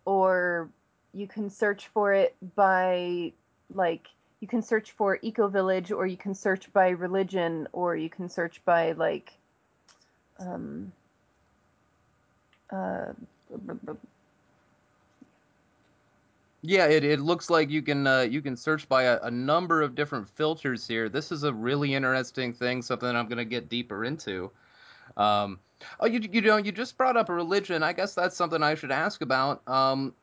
or you can search for it by like you can search for eco village or you can search by religion or you can search by like um uh yeah, it, it looks like you can uh, you can search by a, a, number of different filters here. This is a really interesting thing, something I'm going to get deeper into. Um, oh, you you know you just brought up a religion. I guess that's something I should ask about. Um,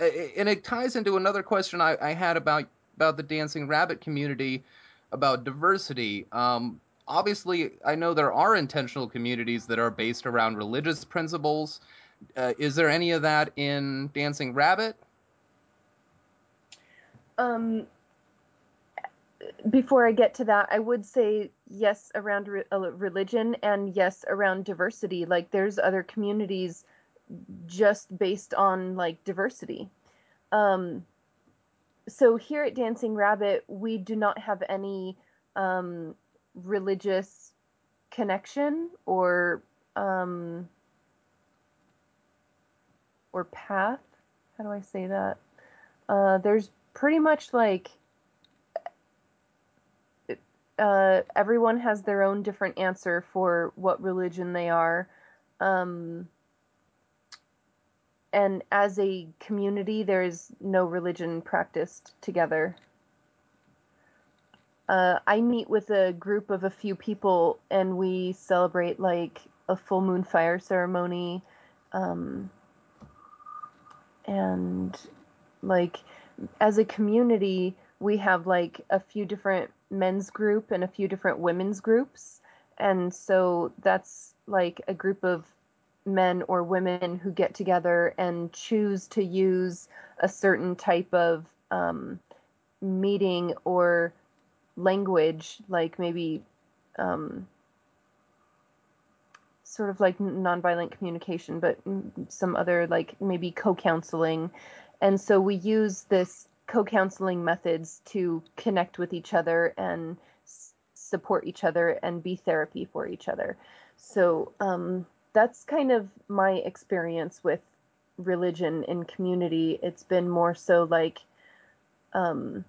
and it ties into another question I, I had about about the Dancing Rabbit community, about diversity. Um, obviously, I know there are intentional communities that are based around religious principles. Uh, is there any of that in Dancing Rabbit? Um, before I get to that, I would say yes around re- uh, religion and yes around diversity. Like there's other communities just based on like diversity. Um, so here at Dancing Rabbit, we do not have any um, religious connection or um, or path. How do I say that? Uh, there's pretty much like uh, everyone has their own different answer for what religion they are. Um, and as a community, there is no religion practiced together. uh, I meet with a group of a few people and we celebrate like a full moon fire ceremony. Um, and like as a community, we have like a few different men's group and a few different women's groups. And so that's like a group of men or women who get together and choose to use a certain type of um, meeting or language, like maybe um, sort of like nonviolent communication, but some other like maybe co-counseling. And so we use this co-counseling methods to connect with each other and s- support each other and be therapy for each other. So um, that's kind of my experience with religion in community. It's been more so like um,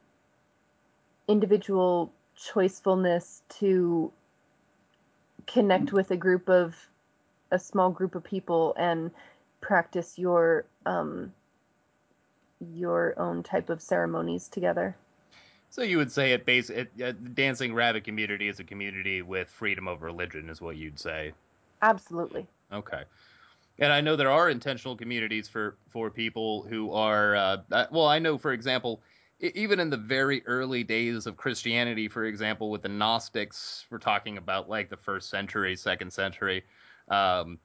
individual choicefulness to connect with a group of a small group of people and practice your um, your own type of ceremonies together. So you would say it base it, uh, Dancing Rabbit community is a community with freedom of religion, is what you'd say. Absolutely. Okay. And I know there are intentional communities for for people who are uh, uh well. I know, for example, even in the very early days of Christianity, for example, with the Gnostics, we're talking about like the first century, second century. Um,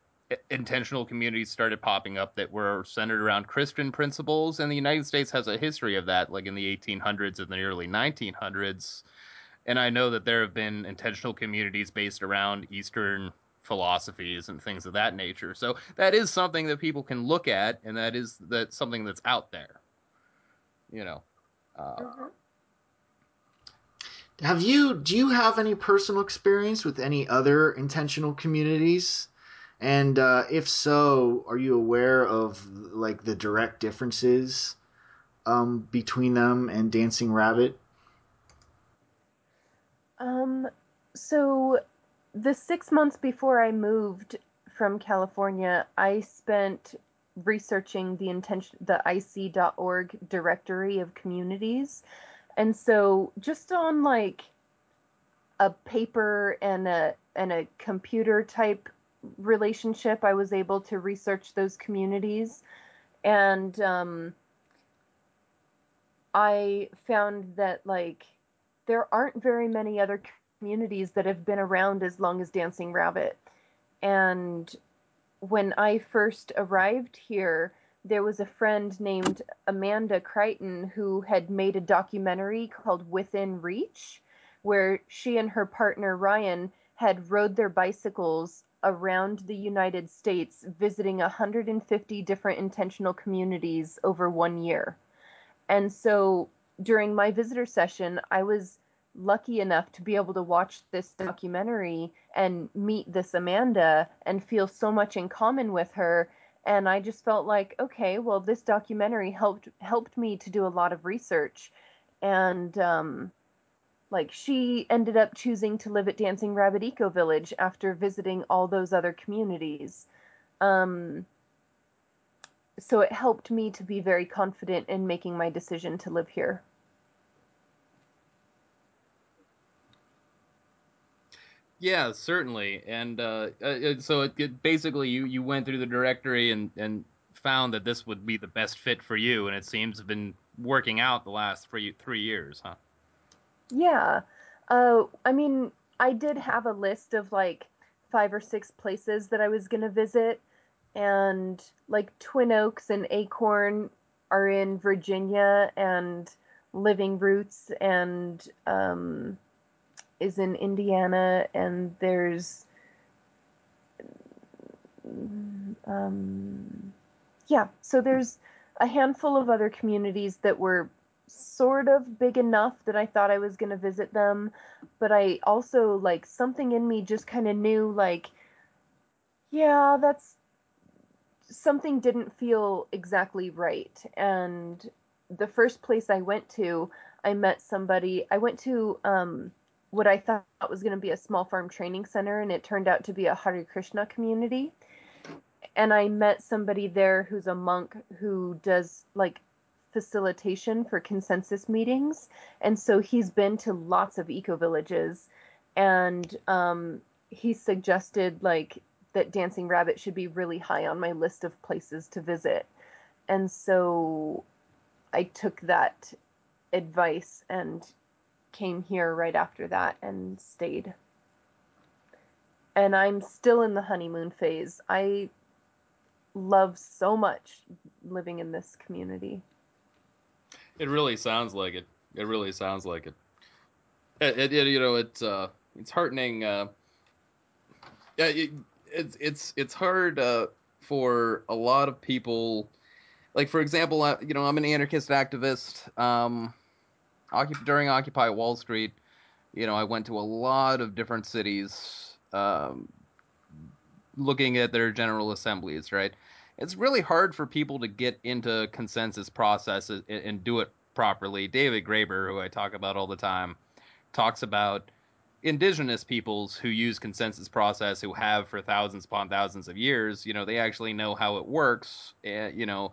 intentional communities started popping up that were centered around Christian principles, and the United States has a history of that, like in the 1800s and the early 1900s. And I know that there have been intentional communities based around Eastern philosophies and things of that nature. So that is something that people can look at, and that is that something that's out there. You know. Uh, mm-hmm. Have you do you have any personal experience with any other intentional communities? And uh, if so, are you aware of like the direct differences um, between them and Dancing Rabbit? Um, so the six months before I moved from California, I spent researching the intention the ic.org directory of communities. And so just on like a paper and a and a computer type relationship, I was able to research those communities, and um, I found that like there aren't very many other communities that have been around as long as Dancing Rabbit. And when I first arrived here, there was a friend named Amanda Creighton who had made a documentary called Within Reach, where she and her partner Ryan had rode their bicycles around the United States visiting 150 different intentional communities over one year. And so during my visitor session, I was lucky enough to be able to watch this documentary and meet this Amanda and feel so much in common with her and I just felt like okay well this documentary helped helped me to do a lot of research and um, like she ended up choosing to live at Dancing Rabbit Eco Village after visiting all those other communities. Um, so it helped me to be very confident in making my decision to live here. Yeah, certainly. And uh, uh so it, it, basically, you you went through the directory and and found that this would be the best fit for you, and it seems to have been working out the last three three years, huh? Yeah. Uh, I mean, I did have a list of like five or six places that I was going to visit, and like Twin Oaks and Acorn are in Virginia, and Living Roots and um, is in Indiana, and there's um, yeah, so there's a handful of other communities that were sort of big enough that I thought I was going to visit them, but I also like something in me just kind of knew like yeah, that's something didn't feel exactly right. And the first place I went to, I met somebody. I went to um what I thought was going to be a small farm training center, and it turned out to be a Hare Krishna community. And I met somebody there who's a monk who does like facilitation for consensus meetings, and so he's been to lots of eco villages, and um, he suggested like that Dancing Rabbit should be really high on my list of places to visit, and so I took that advice and came here right after that and stayed. And I'm still in the honeymoon phase. I love so much living in this community. It really sounds like it. It really sounds like it. It, it, it you know, it's uh, it's heartening. Uh, it, it's it's it's hard uh, for a lot of people. Like for example, uh, you know, I'm an anarchist activist. Um, during Occupy Wall Street, you know, I went to a lot of different cities, um, looking at their general assemblies. Right, it's really hard for people to get into consensus processes and, and do it properly. David Graeber, who I talk about all the time, talks about indigenous peoples who use consensus process who have for thousands upon thousands of years you know they actually know how it works and you know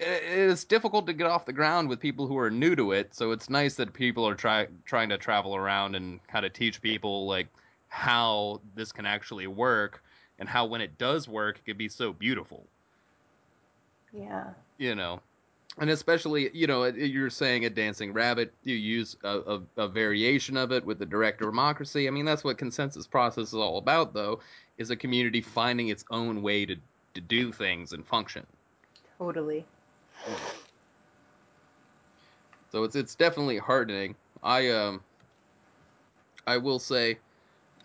it's difficult to get off the ground with people who are new to it. So it's nice that people are try, trying to travel around and kind of teach people like how this can actually work and how when it does work, it can be so beautiful. Yeah. You know, and especially you know you're saying a dancing rabbit, you use a, a, a variation of it with the direct democracy. I mean that's what consensus process is all about, though, is a community finding its own way to to do things and function. Totally. So it's it's definitely heartening I um I will say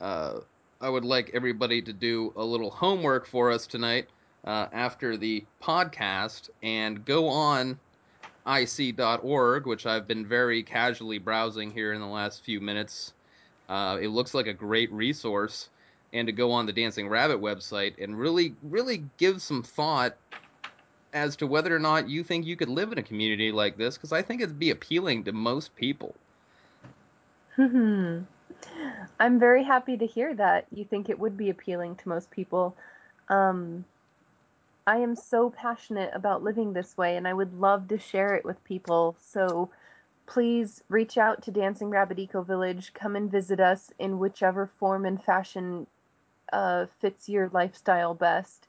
uh I would like everybody to do a little homework for us tonight uh, after the podcast and go on ic.org, which I've been very casually browsing here in the last few minutes. Uh, it looks like a great resource, and to go on the Dancing Rabbit website and really, really give some thought as to whether or not you think you could live in a community like this because I think it'd be appealing to most people. Hmm. I'm very happy to hear that you think it would be appealing to most people. Um, I am so passionate about living this way and I would love to share it with people. So please reach out to Dancing Rabbit Eco Village. Come and visit us in whichever form and fashion uh, fits your lifestyle best.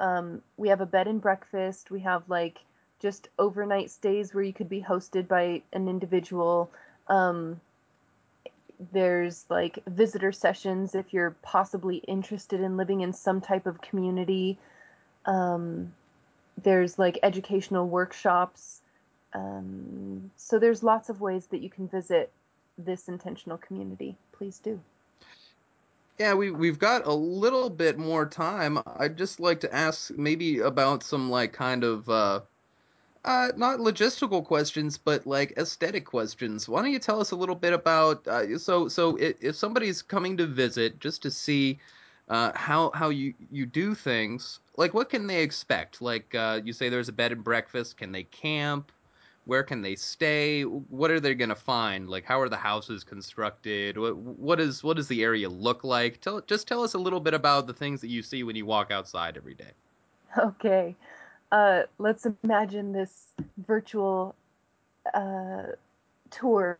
Um, we have a bed and breakfast. We have like just overnight stays where you could be hosted by an individual. Um, there's like visitor sessions if you're possibly interested in living in some type of community. Um, there's like educational workshops. Um, so there's lots of ways that you can visit this intentional community. Please do. Yeah, we we've got a little bit more time. I'd just like to ask maybe about some like kind of uh uh not logistical questions but like aesthetic questions. Why don't you tell us a little bit about uh, so so if somebody's coming to visit just to see uh, how how you you do things, like what can they expect? Like uh, you say there's a bed and breakfast, can they camp? where can they stay? What are they to find? Like how are the houses constructed? What, what is what does the area look like? Tell just tell us a little bit about the things that you see when you walk outside every day. Okay uh, let's imagine this virtual uh, tour.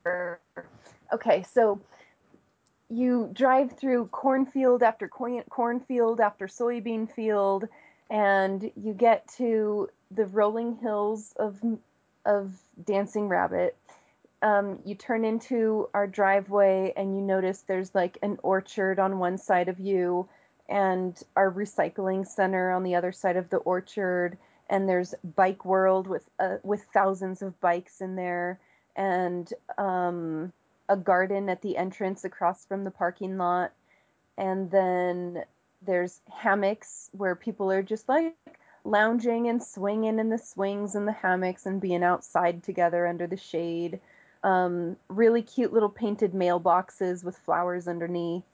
Okay so you drive through cornfield after corn, cornfield after soybean field and you get to the rolling hills of of Dancing Rabbit, um, you turn into our driveway and you notice there's like an orchard on one side of you and our recycling center on the other side of the orchard and there's bike world with uh, with thousands of bikes in there and um, a garden at the entrance across from the parking lot and then there's hammocks where people are just like lounging and swinging in the swings and the hammocks and being outside together under the shade. Um, really cute little painted mailboxes with flowers underneath.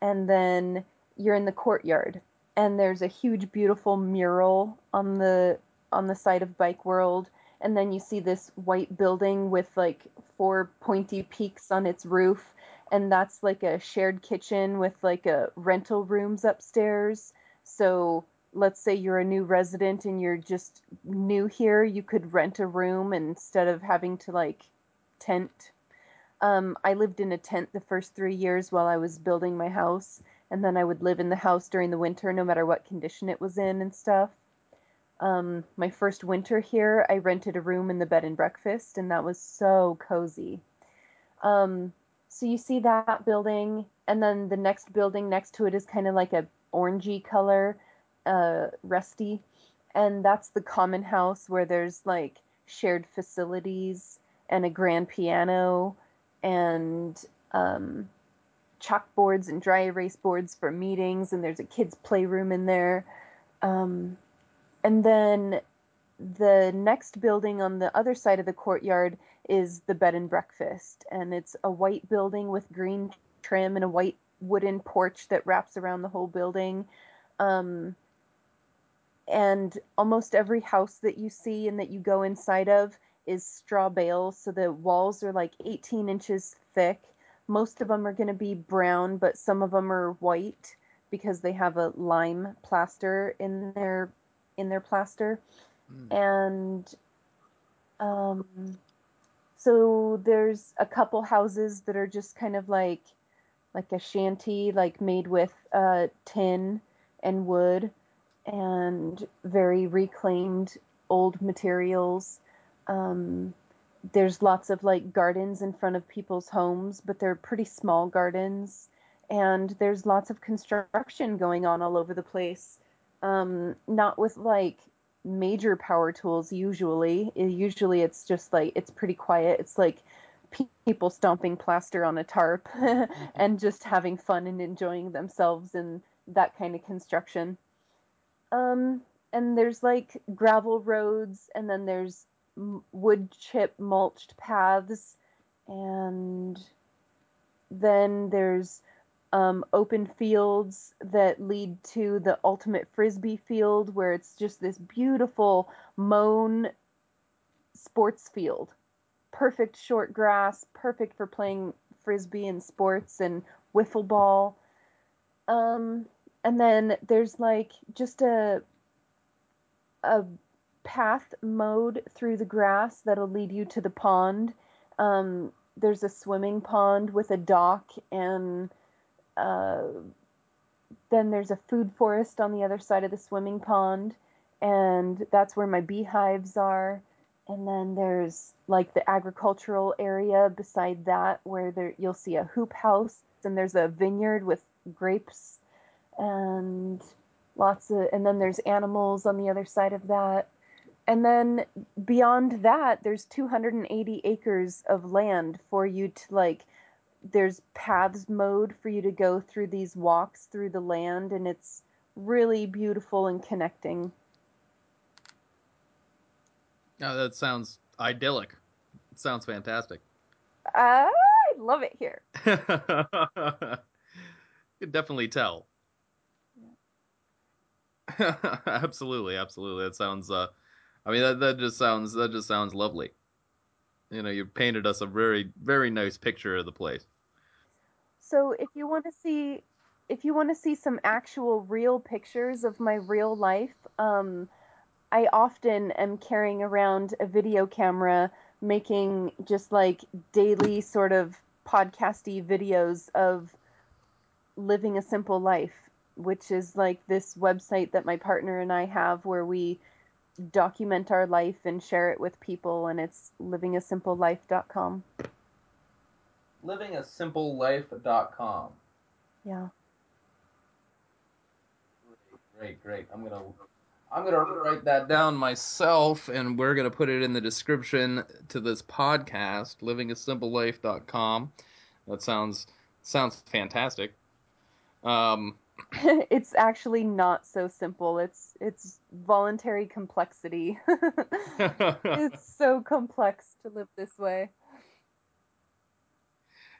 And then you're in the courtyard and there's a huge beautiful mural on the on the side of Bike World. And then you see this white building with like four pointy peaks on its roof. And that's like a shared kitchen with like a rental rooms upstairs. So let's say you're a new resident and you're just new here, you could rent a room instead of having to like tent. Um, I lived in a tent the first three years while I was building my house, and then I would live in the house during the winter, no matter what condition it was in and stuff. Um, my first winter here, I rented a room in the bed and breakfast, and that was so cozy. Um, so you see that building, and then the next building next to it is kind of like a orangey color, uh, rusty, and that's the common house where there's like shared facilities and a grand piano and um, chalkboards and dry erase boards for meetings, and there's a kids' playroom in there. Um, and then the next building on the other side of the courtyard is the bed and breakfast, and it's a white building with green trim and a white wooden porch that wraps around the whole building. Um, and almost every house that you see and that you go inside of is straw bales, so the walls are like 18 inches thick. Most of them are going to be brown, but some of them are white because they have a lime plaster in their in their plaster. Mm. And um, so there's a couple houses that are just kind of like like a shanty, like made with uh, tin and wood and very reclaimed old materials. Um, there's lots of like gardens in front of people's homes, but they're pretty small gardens. And there's lots of construction going on all over the place. Um, not with like major power tools usually. Usually it's just like, it's pretty quiet. It's like people stomping plaster on a tarp and just having fun and enjoying themselves and that kind of construction. Um, and there's like gravel roads, and then there's wood chip mulched paths, and then there's um, open fields that lead to the ultimate frisbee field, where it's just this beautiful mown sports field. Perfect short grass, perfect for playing frisbee and sports and wiffle ball. Um, and then there's like just a a path mode through the grass that'll lead you to the pond. Um, there's a swimming pond with a dock, and uh, then there's a food forest on the other side of the swimming pond, and that's where my beehives are. And then there's like the agricultural area beside that, where there you'll see a hoop house, and there's a vineyard with grapes and lots of and then there's animals on the other side of that and then beyond that there's 280 acres of land for you to like there's paths mode for you to go through these walks through the land and it's really beautiful and connecting oh that sounds idyllic it sounds fantastic i love it here you can definitely tell Yeah. absolutely, absolutely. That sounds. Uh, I mean, that that just sounds that just sounds lovely. You know, you painted us a very very nice picture of the place. So, if you want to see, if you want to see some actual real pictures of my real life, um, I often am carrying around a video camera, making just like daily sort of podcasty videos of living a simple life which is like this website that my partner and I have where we document our life and share it with people, and it's livingasimplelife.com. Livingasimplelife.com. Yeah. Great, great. I'm gonna I'm gonna write that down myself, and we're gonna put it in the description to this podcast. Livingasimplelife.com. That sounds sounds fantastic. Um, it's actually not so simple. It's it's voluntary complexity. it's so complex to live this way.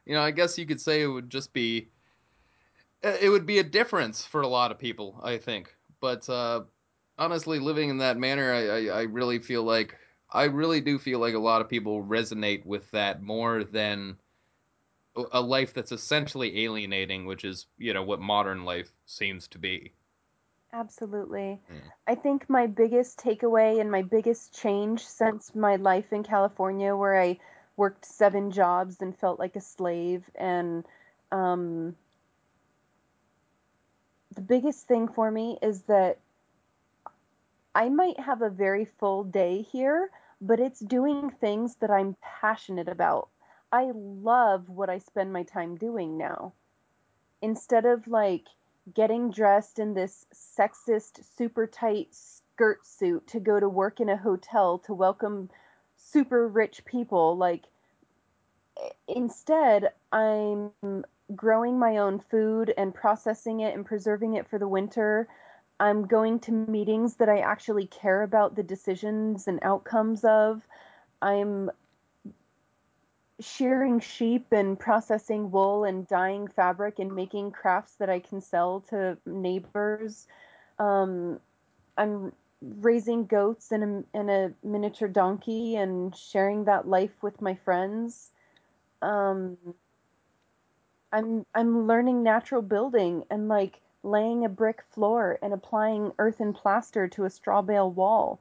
You know, I guess you could say it would just be it would be a difference for a lot of people, I think. But uh, honestly, living in that manner, I, I, I really feel like I really do feel like a lot of people resonate with that more than a life that's essentially alienating, which is you know what modern life seems to be. Absolutely. Mm. I think my biggest takeaway and my biggest change since my life in California, where I worked seven jobs and felt like a slave, and um, the biggest thing for me is that I might have a very full day here, but it's doing things that I'm passionate about. I love what I spend my time doing now. Instead of like getting dressed in this sexist, super tight skirt suit to go to work in a hotel to welcome super rich people, like instead, I'm growing my own food and processing it and preserving it for the winter. I'm going to meetings that I actually care about the decisions and outcomes of. I'm shearing sheep and processing wool and dyeing fabric and making crafts that I can sell to neighbors. Um, I'm raising goats and a, and a miniature donkey and sharing that life with my friends. Um, I'm I'm learning natural building and like laying a brick floor and applying earth and plaster to a straw bale wall.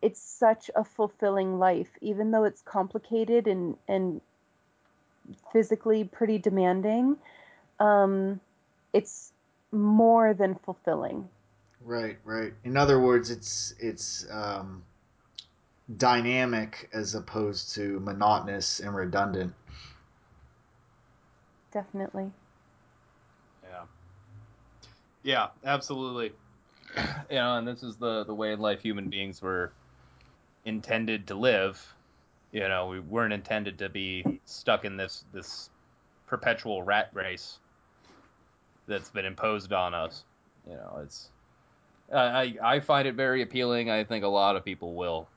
It's such a fulfilling life, even though it's complicated and and physically pretty demanding. Um, it's more than fulfilling. Right, right. In other words, it's it's um, dynamic as opposed to monotonous and redundant. Definitely. Yeah. Yeah, absolutely. you know, and this is the the way in life human beings were intended to live. You know, we weren't intended to be stuck in this this perpetual rat race that's been imposed on us. You know, it's I I find it very appealing. I think a lot of people will.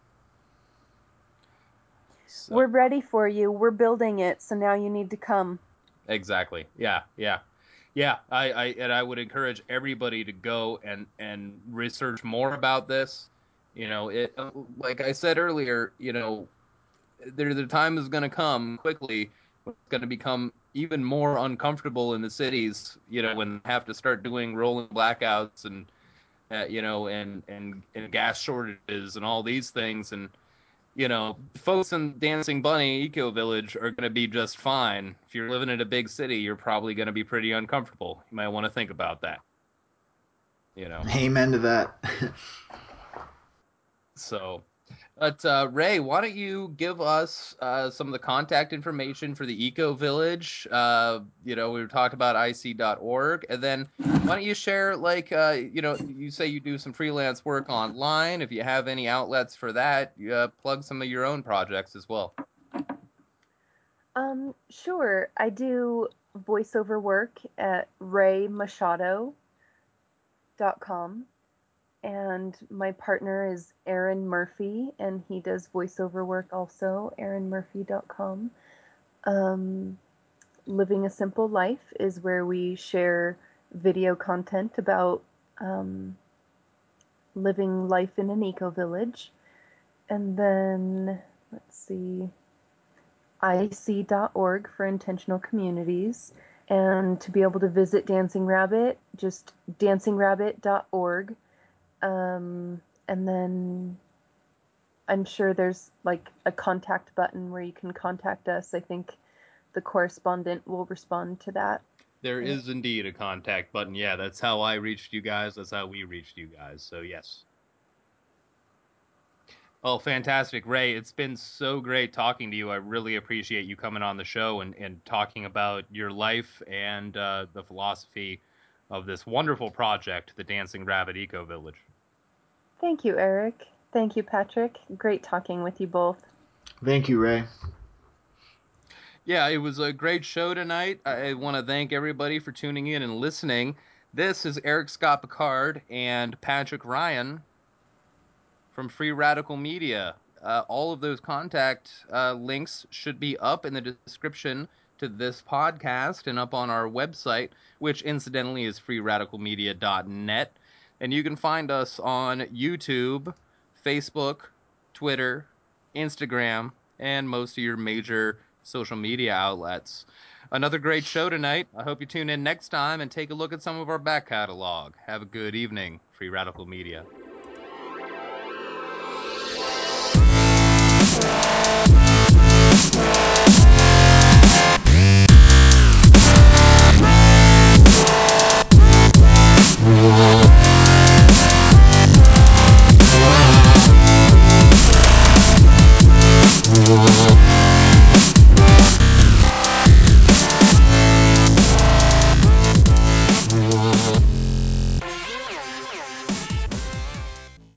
So, We're ready for you. We're building it, so now you need to come. exactly. Yeah, yeah. Yeah, I, I and I would encourage everybody to go and and research more about this. You know, it like I said earlier, you know, there the time is going to come quickly. It's going to become even more uncomfortable in the cities. You know, when they have to start doing rolling blackouts and uh, you know and and and gas shortages and all these things and you know, folks in Dancing Bunny Eco Village are going to be just fine. If you're living in a big city, you're probably going to be pretty uncomfortable. You might want to think about that. You know. Amen to that. So, but uh, Ray, why don't you give us uh, some of the contact information for the Eco Village? Uh, you know, we talking about ic.org, and then why don't you share, like, uh, you know, you say you do some freelance work online. If you have any outlets for that, uh, plug some of your own projects as well. Um, sure. I do voiceover work at raymachado.com and my partner is Aaron Murphy and he does voiceover work also, aaronmurphy.com. Um, Living a Simple Life is where we share video content about um, living life in an eco village. And then, let's see, ic.org for intentional communities. And to be able to visit Dancing Rabbit, just dancingrabbit.org. Um, and then I'm sure there's like a contact button where you can contact us. I think the correspondent will respond to that. There is indeed a contact button. Yeah, that's how I reached you guys. That's how we reached you guys. So, yes. Oh, fantastic. Ray, it's been so great talking to you. I really appreciate you coming on the show and, and talking about your life and uh, the philosophy of this wonderful project, the Dancing Rabbit Eco Village. Thank you, Eric. Thank you, Patrick. Great talking with you both. Thank you, Ray. Yeah, it was a great show tonight. I want to thank everybody for tuning in and listening. This is Eric Scott Picard and Patrick Ryan from Free Radical Media. Uh, all of those contact uh, links should be up in the description to this podcast and up on our website, which incidentally is freeradicalmedia.net. And you can find us on YouTube, Facebook, Twitter, Instagram, and most of your major social media outlets. Another great show tonight. I hope you tune in next time and take a look at some of our back catalog. Have a good evening, Free Radical Media.